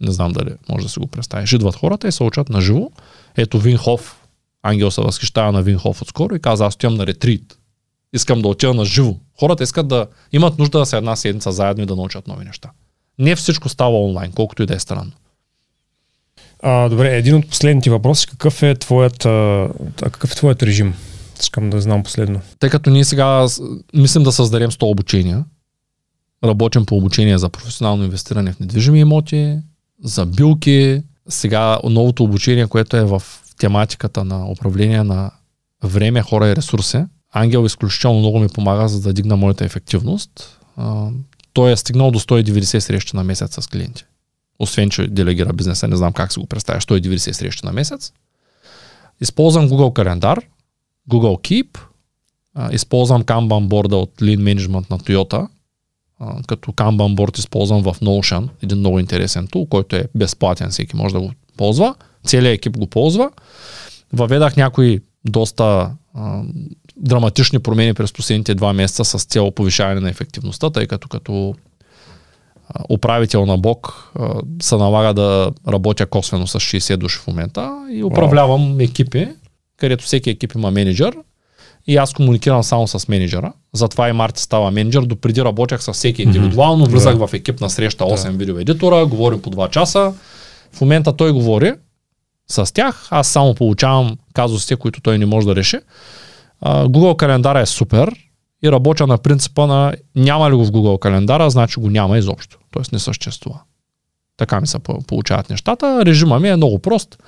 Не знам дали може да си го представиш. Идват хората и се учат на живо. Ето Винхоф, Ангел се възхищава на Винхоф отскоро и каза, аз стоям на ретрит. Искам да отида на живо. Хората искат да имат нужда да са една седмица заедно и да научат нови неща. Не всичко става онлайн, колкото и да е странно. А, добре, един от последните въпроси. Какъв е твоят, а, какъв е твоят режим? Искам да знам последно. Тъй като ние сега мислим да създадем 100 обучения, работим по обучение за професионално инвестиране в недвижими имоти, за билки, сега новото обучение, което е в тематиката на управление на време, хора и ресурси. Ангел изключително много ми помага, за да дигна моята ефективност. той е стигнал до 190 срещи на месец с клиенти. Освен, че делегира бизнеса, не знам как си го представя, 190 срещи на месец. Използвам Google календар, Google Keep, използвам Kanban борда от Lean Management на Toyota, като Kanban борд използвам в Notion, един много интересен тул, който е безплатен, всеки може да го ползва. Целият екип го ползва. Въведах някои доста а, драматични промени през последните два месеца с цел повишаване на ефективността, тъй като като управител на Бог се налага да работя косвено с 60 души в момента и управлявам wow. екипи, където всеки екип има менеджер и аз комуникирам само с менеджера. Затова и Марти става менеджер. Допреди работях с всеки индивидуално, влизах да. в екип на среща 8 да. видеоедитора, говорим по 2 часа. В момента той говори с тях, аз само получавам казусите, които той не може да реши. Google календара е супер и работя на принципа на няма ли го в Google календара, значи го няма изобщо. Тоест не съществува. Така ми се получават нещата. Режима ми е много прост.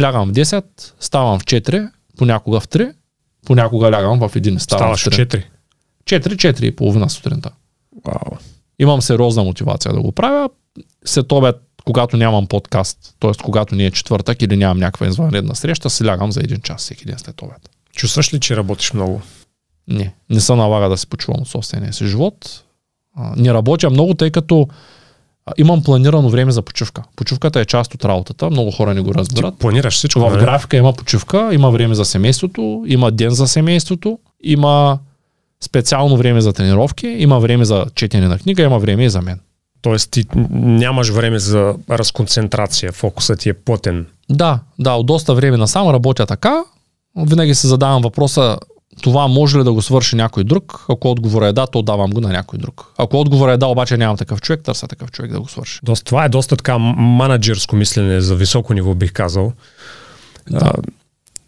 Лягам в 10, ставам в 4, понякога в 3, понякога лягам в един, ставам Ставаш в 4. 4, 4 и половина сутринта. Вау. Имам сериозна мотивация да го правя. След обед, когато нямам подкаст, т.е. когато ни е четвъртък или нямам някаква извънредна среща, си лягам за един час всеки ден след обед. Чувстваш ли, че работиш много? Не, не се налага да се почувам от собствения си живот. А, не работя много, тъй като имам планирано време за почивка. Почивката е част от работата, много хора не го разбират. Ти планираш всичко. В нали? графика има почивка, има време за семейството, има ден за семейството, има специално време за тренировки, има време за четене на книга, има време и за мен. Тоест ти нямаш време за разконцентрация, фокусът ти е плътен. Да, да, от доста време насам работя така. Винаги се задавам въпроса, това може ли да го свърши някой друг? Ако отговорът е да, то давам го на някой друг. Ако отговорът е да, обаче нямам такъв човек, търся такъв човек да го свърши. Доста, това е доста така менеджерско мислене за високо ниво, бих казал. Да. А,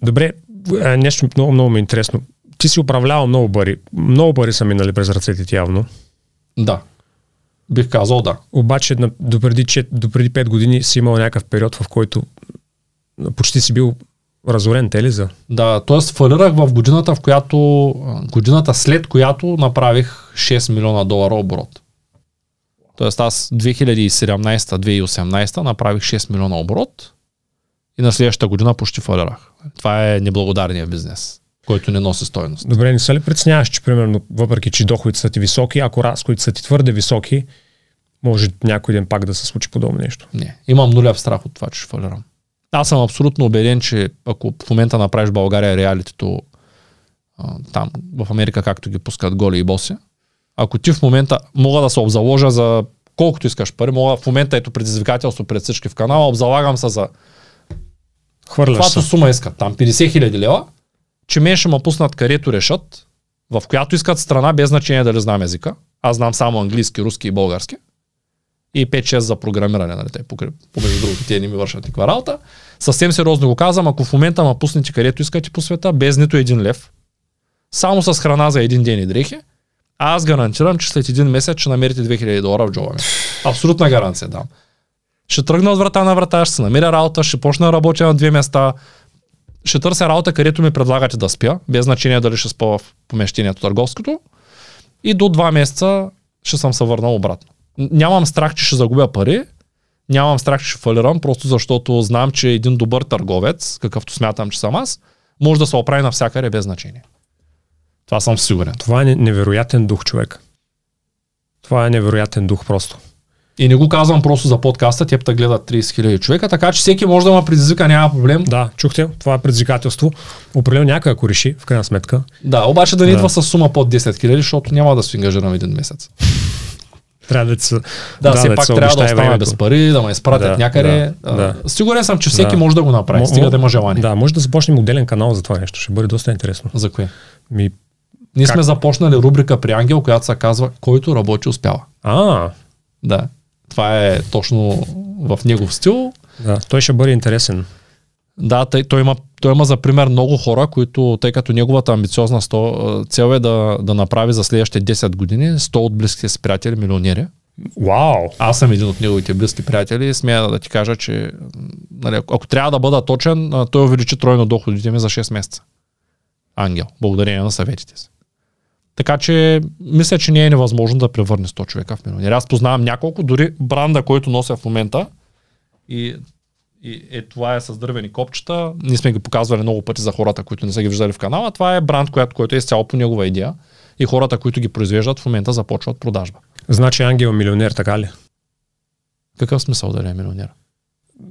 добре, е, нещо много, много ми е интересно. Ти си управлявал много пари. Много пари са минали през ръцете ти явно. Да. Бих казал да. Обаче допреди, допреди 5 години си имал някакъв период, в който почти си бил Разорен Телиза. Да, т.е. фалирах в годината, в която, годината след която направих 6 милиона долара оборот. Тоест аз 2017-2018 направих 6 милиона оборот и на следващата година почти фалирах. Това е неблагодарният бизнес, който не носи стойност. Добре, не се ли преценяваш, че примерно, въпреки че доходите са ти високи, ако разходите са ти твърде високи, може някой ден пак да се случи подобно нещо? Не, имам нулев страх от това, че ще фалирам. Аз съм абсолютно убеден, че ако в момента направиш България реалитето там в Америка, както ги пускат голи и боси, ако ти в момента мога да се обзаложа за колкото искаш пари, мога в момента ето предизвикателство пред всички в канала, обзалагам се за Хвърляш каквато сума искат, там 50 хиляди лева, че мен ще ме пуснат където решат, в която искат страна, без значение дали знам езика. Аз знам само английски, руски и български и 5-6 за програмиране, нали, те, помежду другото, те не ми вършат никаква работа. Съвсем сериозно го казвам, ако в момента ма пуснете където искате по света, без нито един лев, само с храна за един ден и дрехи, аз гарантирам, че след един месец ще намерите 2000 долара в джоба ми. Абсолютна гаранция дам. Ще тръгна от врата на врата, ще се намеря работа, ще почна да работя на две места, ще търся работа, където ми предлагате да спя, без значение дали ще спа в помещението търговското. И до два месеца ще съм се върнал обратно нямам страх, че ще загубя пари, нямам страх, че ще фалирам, просто защото знам, че един добър търговец, какъвто смятам, че съм аз, може да се оправи навсякъде без значение. Това съм сигурен. Това е не- невероятен дух, човек. Това е невероятен дух просто. И не го казвам просто за подкаста, те гледат 30 000 човека, така че всеки може да ме предизвика, няма проблем. Да, чухте, това е предизвикателство. Определено някой ако реши, в крайна сметка. Да, обаче да не Да. идва с сума под 10 000, защото няма да се ангажирам един месец. Трябва да се. Да, все ти пак трябва да обещае остана времето. без пари, да ме изпратят Да, някъде. да, да. Сигурен съм, че всеки Да. може да го направи, стига да има желание. Да, може да започнем отделен канал за това нещо. Ще бъде доста интересно. За кое? Ми... Ние Как? сме започнали рубрика при Ангел, която се казва Който работи успява. А, Да. Това е точно в негов стил. да, той ще бъде интересен. Да, тъй, той, има, той има за пример много хора, които, тъй като неговата амбициозна цел е да, да направи за следващите 10 години 100 от близките си приятели милионери. Вау! Аз съм един от неговите близки приятели и смея да ти кажа, че нали, ако трябва да бъда точен, той увеличи тройно доходите ми за 6 месеца. Ангел, благодарение на съветите си. Така че мисля, че не е невъзможно да превърне 100 човека в милионери. Аз познавам няколко, дори бранда, който нося в момента и, и е, това е с дървени копчета. Ние сме ги показвали много пъти за хората, които не са ги виждали в канала. Това е бранд, който, който е изцяло по негова идея и хората, които ги произвеждат в момента започват продажба. Значи Ангел е милионер, така ли? Какъв смисъл да е милионер?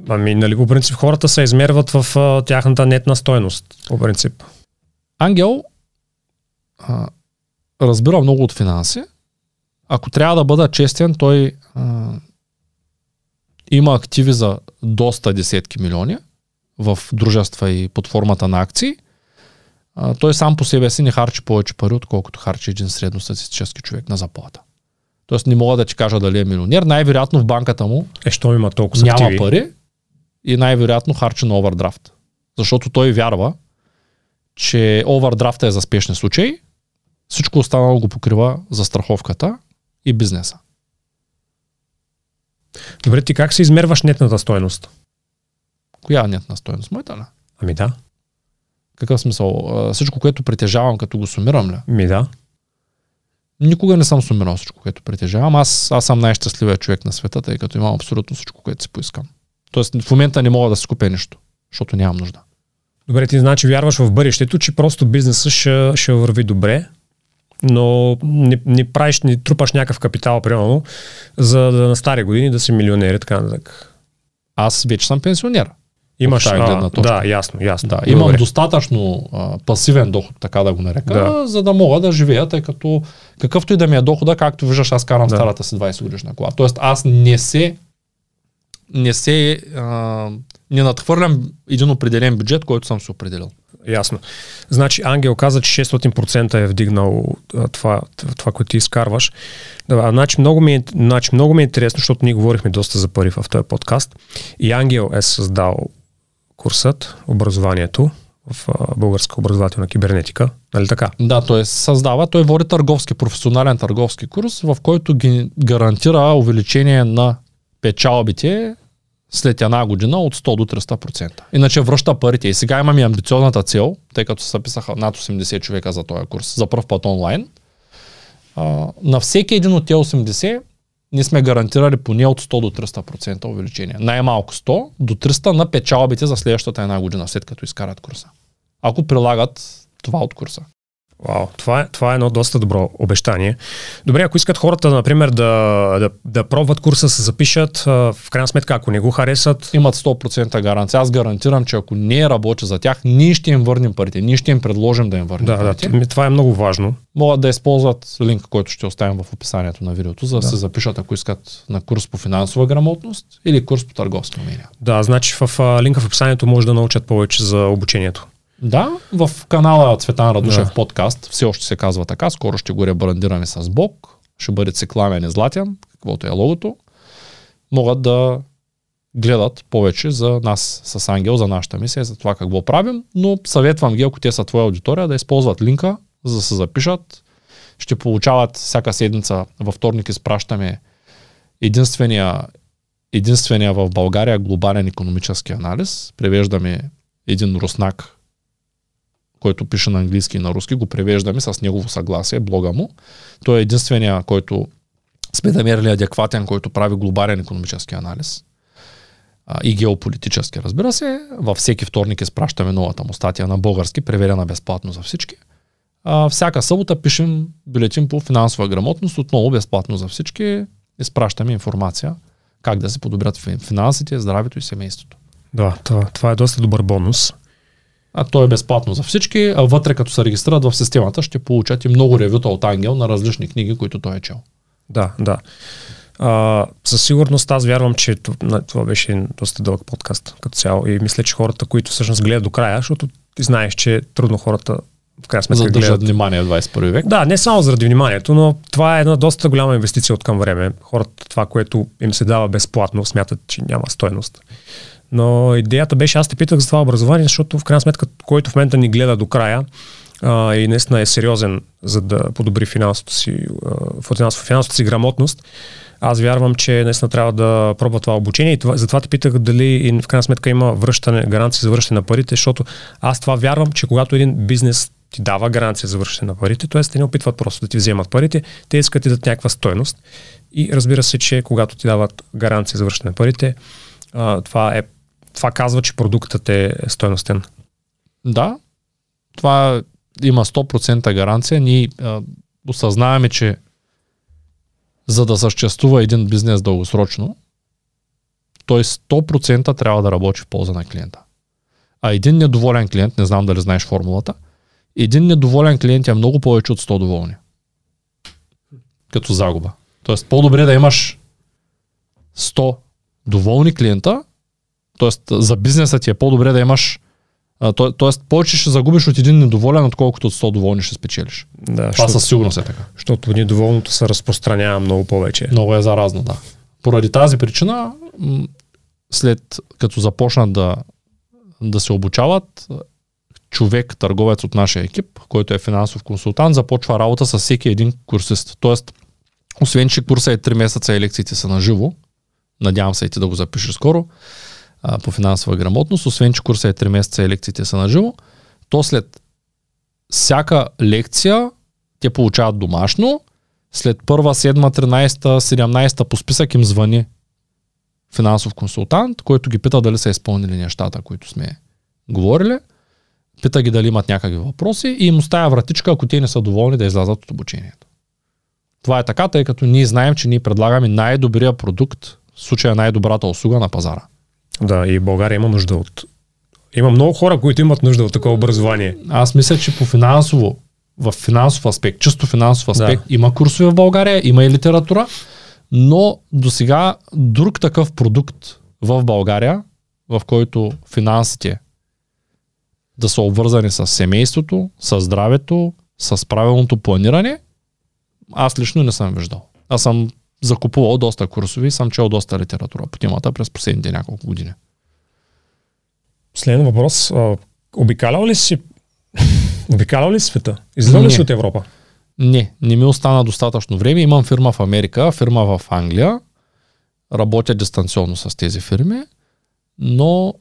Ами, нали, по принцип хората се измерват в а, тяхната нетна стойност. По принцип. Ангел а, разбира много от финанси. Ако трябва да бъда честен, той а, има активи за доста десетки милиони в дружества и под формата на акции. А, той сам по себе си не харчи повече пари, отколкото харчи един средностатистически човек на заплата. Тоест не мога да ти кажа дали е милионер. Най-вероятно в банката му Е, що има толкова няма активи? пари и най-вероятно харчи на овердрафт. Защото той вярва, че овердрафта е за спешни случаи, всичко останало го покрива за страховката и бизнеса. Добре, ти как се измерваш нетната стойност? Коя е нетна стоеност? Моята ли? Ами да. Какъв смисъл? Всичко, което притежавам, като го сумирам ли? Ми да. Никога не съм сумирал всичко, което притежавам. Аз, аз съм най-щастливият човек на света, тъй като имам абсолютно всичко, което си поискам. Тоест в момента не мога да си купя нищо, защото нямам нужда. Добре, ти значи вярваш в бъдещето, че просто бизнесът ще, ще върви добре, но не, не правиш, не трупаш някакъв капитал, примерно, за да на стари години да си милионер и така нататък. Аз вече съм пенсионер. Имаш, а, гледна точка. да, ясно, ясно. Да, имам Добре. достатъчно а, пасивен доход, така да го нарека, Да. за да мога да живея, тъй като какъвто и да ми е дохода, както виждаш, аз карам да. старата си 20 годишна кола. Тоест аз не се не се а, не надхвърлям един определен бюджет, който съм си определил. Ясно. Значи Ангел каза, че 600% е вдигнал а, това, това, което ти изкарваш. Да, значи, много ми е, значи много ми е интересно, защото ние говорихме доста за пари в този подкаст. И Ангел е създал курсът, образованието в а, българска образователна кибернетика. Нали така? Да, той създава, той води търговски, професионален търговски курс, в който ги гарантира увеличение на печалбите след една година от 100 до 300%. Иначе връща парите. И сега имаме амбициозната цел, тъй като се записаха над 80 човека за този курс, за първ път онлайн. А, на всеки един от тези 80 ние сме гарантирали поне от 100 до 300% увеличение. Най-малко 100 до 300 на печалбите за следващата една година, след като изкарат курса. Ако прилагат това от курса. Вау, това е, това е едно доста добро обещание. Добре, ако искат хората, например, да, да, да пробват курса, се запишат, в крайна сметка, ако не го харесат, имат 100% гаранция. Аз гарантирам, че ако не работи за тях, ние ще им върнем парите. Ние ще им предложим да им върнем да, да, парите. т- това е много важно. Могат да използват линка, който ще оставим в описанието на видеото, за да, Да. се запишат, ако искат на курс по финансова грамотност или курс по търговски умения. Да, значи в линка в описанието може да научат повече за обучението. Да, в канала Цветан Радушев Да. подкаст, все още се казва така, скоро ще го ребрандираме с Бог, ще бъде цикламен и златен, каквото е логото, могат да гледат повече за нас с Ангел, за нашата мисия, за това какво правим, но съветвам ги, ако те са твоя аудитория, да използват линка, за да се запишат. Ще получават всяка седмица, във вторник изпращаме единствения, единствения в България глобален економически анализ. Превеждаме един руснак, който пише на английски и на руски, го превеждаме с негово съгласие, блога му. Той е единствения, който сме намерили адекватен, който прави глобален економически анализ а, и геополитически, разбира се. Във всеки вторник изпращаме новата му статия на български, преведена безплатно за всички. А, всяка събота пишем бюлетин по финансова грамотност, отново безплатно за всички. Изпращаме информация как да се подобрят финансите, здравето и семейството. Да, това, това е доста добър бонус. А то е безплатно за всички, а вътре като се регистрират в системата ще получат и много ревюта от Ангел на различни книги, които той е чел. Да, да. А, със сигурност аз вярвам, че това, това беше доста дълъг подкаст като цяло и мисля, че хората, които всъщност гледат до края, защото ти знаеш, че трудно хората в крайна сметка Задържат гледат... внимание в 21 век. Да, не само заради вниманието, но това е една доста голяма инвестиция от към време. Хората това, което им се дава безплатно, смятат, че няма стойност. Но идеята беше, аз те питах за това образование, защото в крайна сметка, който в момента ни гледа до края а, и наистина е сериозен, за да подобри финансовата си, финансовата си грамотност, аз вярвам, че наистина трябва да пробва това обучение и това, затова те питах дали и в крайна сметка има връщане, гаранция за връщане на парите, защото аз това вярвам, че когато един бизнес ти дава гаранция за връщане на парите, т.е. те не опитват просто да ти вземат парите, те искат да дадат някаква стойност. И разбира се, че когато ти дават гаранция за връщане на парите, това, е, това казва, че продуктът е стойностен. Да, това има 100% гаранция. Ние а, осъзнаваме, че за да съществува един бизнес дългосрочно, той 100% трябва да работи в полза на клиента. А един недоволен клиент, не знам дали знаеш формулата, един недоволен клиент е много повече от 100 доволни. Като загуба. Тоест по-добре да имаш 100 доволни клиента, т.е. за бизнеса ти е по-добре да имаш то, тоест, повече ще загубиш от един недоволен, отколкото от 100 доволни ще спечелиш. Да, Това със сигурност е така. Защото недоволното се разпространява много повече. Много е заразно, да. Поради тази причина, след като започнат да, да се обучават, човек, търговец от нашия екип, който е финансов консултант, започва работа с всеки един курсист. Тоест, освен, че курса е 3 месеца и лекциите са на живо, надявам се и ти да го запишеш скоро, а, по финансова грамотност, освен, че курса е 3 месеца и лекциите са на живо, то след всяка лекция те получават домашно, след първа, седма, 13, 17 по списък им звъни финансов консултант, който ги пита дали са изпълнили нещата, които сме говорили – пита ги дали имат някакви въпроси и им оставя вратичка, ако те не са доволни да излязат от обучението. Това е така, тъй като ние знаем, че ние предлагаме най-добрия продукт, в случая най-добрата услуга на пазара. Да, и България има нужда от... Има много хора, които имат нужда от такова образование. Аз мисля, че по финансово, в финансов аспект, чисто финансов аспект, да. има курсове в България, има и литература, но до сега друг такъв продукт в България, в който финансите да са обвързани с семейството, с здравето, с правилното планиране, аз лично не съм виждал. Аз съм закупувал доста курсови и съм чел доста литература по темата през последните няколко години. Следен въпрос. Обикалял ли си Обикалял ли света? Излизал ли си от Европа? Не, не ми остана достатъчно време. Имам фирма в Америка, фирма в Англия. Работя дистанционно с тези фирми, но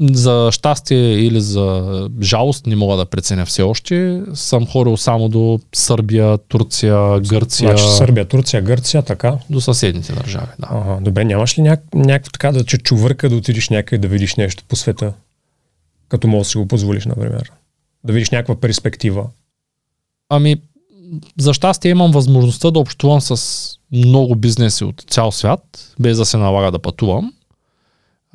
за щастие или за жалост, не мога да преценя все още, съм хорил само до Сърбия, Турция, Гърция. Значи Сърбия, Турция, Гърция, така? До съседните държави, да. Ага, добре, нямаш ли няк- някакво така да че чувърка да отидеш някъде да видиш нещо по света? Като можеш да си го позволиш, например. Да видиш някаква перспектива. Ами, за щастие имам възможността да общувам с много бизнеси от цял свят, без да се налага да пътувам.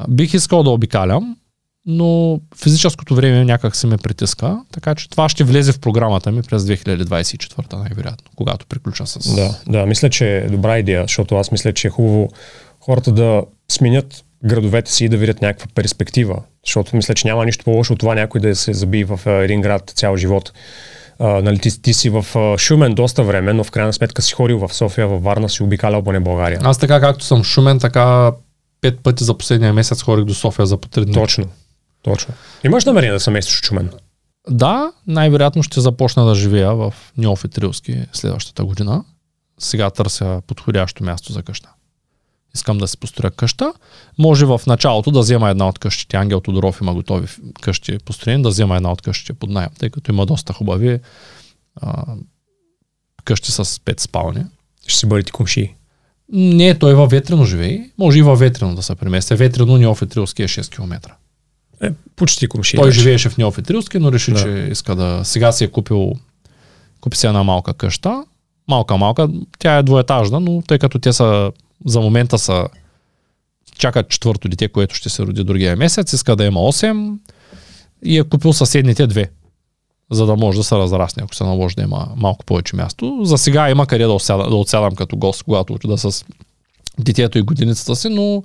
Бих искал да обикалям, но физическото време някак се ме притиска, така че това ще влезе в програмата ми през 2024 най-вероятно, когато приключа с... Да, да, мисля, че е добра идея, защото аз мисля, че е хубаво хората да сменят градовете си и да видят някаква перспектива, защото мисля, че няма нищо по-лошо от това някой да се заби в един град цял живот. Uh, нали, ти, ти си в Шумен доста време, но в крайна сметка си ходил в София, в Варна, си обикалял поне България. Аз така както съм Шумен, така пет пъти за последния месец ходих до София за по. Точно. Точно. Имаш намерение да се местиш в Чумен? Да, най-вероятно ще започна да живея в Ньофи Трилски следващата година. Сега търся подходящо място за къща. Искам да си построя къща. Може в началото да взема една от къщите. Ангел Тодоров има готови къщи построени, да взема една от къщите под найем, тъй като има доста хубави а, къщи с пет спални. Ще си бъдете комши. Не, той във Ветрено живее. Може и във Ветрено да се премести. Ветрено Ньофи Трилски е 6 км. Е, почти комши. Той живееше в Неофитрилски, но реши, да. че иска да... Сега си е купил Купи си една малка къща, малка-малка, тя е двоетажна, но тъй като те са за момента са чакат четвърто дете, което ще се роди другия месец, иска да има 8 и е купил съседните две, за да може да се разрасне, ако се наложи да има малко повече място. За сега има къде да, отсядам, да отсядам като гост, когато отида с детето и годиницата си, но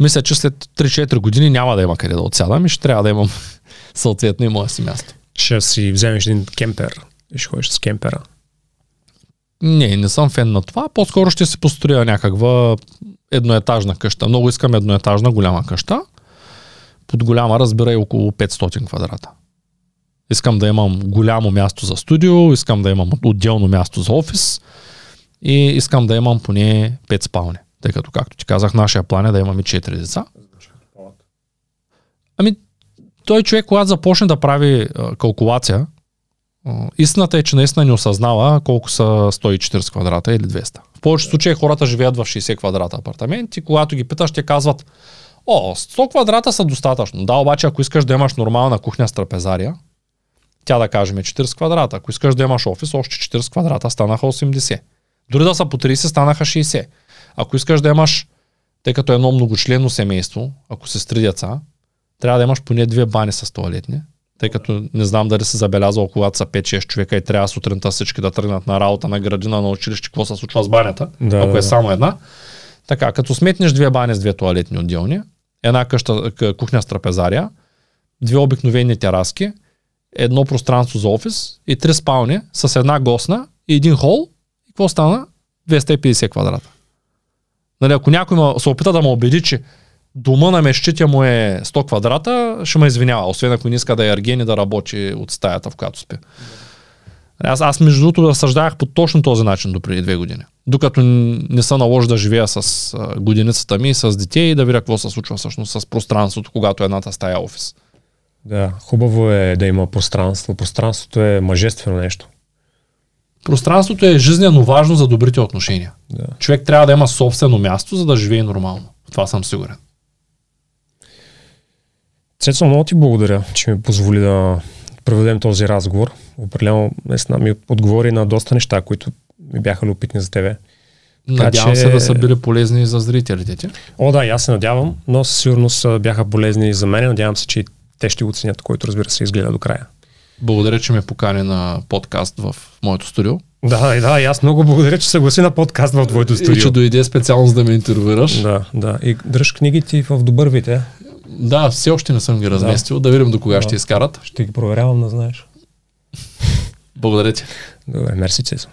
мисля, че след 3-4 години няма да има къде да отсядам и ще трябва да имам съответно и мое си място. Ще си вземеш един кемпер и ще ходиш с кемпера. Не, не съм фен на това. По-скоро ще си построя някаква едноетажна къща. Много искам едноетажна голяма къща. Под голяма разбира и около 500 квадрата. Искам да имам голямо място за студио, искам да имам отделно място за офис и искам да имам поне 5 спални. Тъй като, както ти казах, нашия план е да имаме 4 деца. Ами, той човек, когато започне да прави а, калкулация, а, истината е, че наистина не осъзнава колко са 140 квадрата или 200. В повечето случаи хората живеят в 60 квадрата апартаменти, когато ги питаш, те казват, о, 100 квадрата са достатъчно. Да, обаче ако искаш да имаш нормална кухня с трапезария, тя да кажем 40 квадрата. Ако искаш да имаш офис, още 40 квадрата станаха 80. Дори да са по 30, станаха 60. Ако искаш да имаш, тъй като е едно многочленно семейство, ако се стри деца, трябва да имаш поне две бани с туалетни, тъй като не знам дали се забелязал, когато са 5-6 човека и трябва сутринта всички да тръгнат на работа, на градина, на училище, какво се случва с банята, Да, ако да, е да. само една. Така, като сметнеш две бани с две туалетни отделни, една къща, кухня с трапезария, две обикновени тераски, едно пространство за офис и три спални с една госна и един хол. И какво стана? 250 квадрата. Нали, ако някой ма, се опита да ме убеди, че дома на мещите му е 100 квадрата, ще ме извинява, освен ако не иска да е арген и да работи от стаята, в която спи. Аз, аз между другото разсъждавах по точно този начин до преди две години. Докато не се наложи да живея с годиницата ми, с дете и да видя какво се случва всъщност с пространството, когато едната стая е офис. Да, хубаво е да има пространство. Пространството е мъжествено нещо. Пространството е жизненно важно за добрите отношения. Да. Човек трябва да има собствено място, за да живее нормално. Това съм сигурен. Цецо, много ти благодаря, че ми позволи да проведем този разговор. Определено наистина ми отговори на доста неща, които ми бяха любопитни за тебе. Надявам че- се да са били полезни за зрителите ти. О, да, аз се надявам, но със сигурност бяха полезни и за мен. Надявам се, че те ще го оценят, който разбира се изгледа до края. Благодаря, че ме покани на подкаст в моето студио. Да, и да, и аз много благодаря, че съгласи на подкаст в твоето И че студио. дойде специално за да ме интервюираш. Да, да. И дръж книгите в добър вид, е. Да, все още не съм ги разместил. Да, видим до кога Да. ще изкарат. Ще ги проверявам, да знаеш. Благодаря ти. Добре, мерси, Цецо.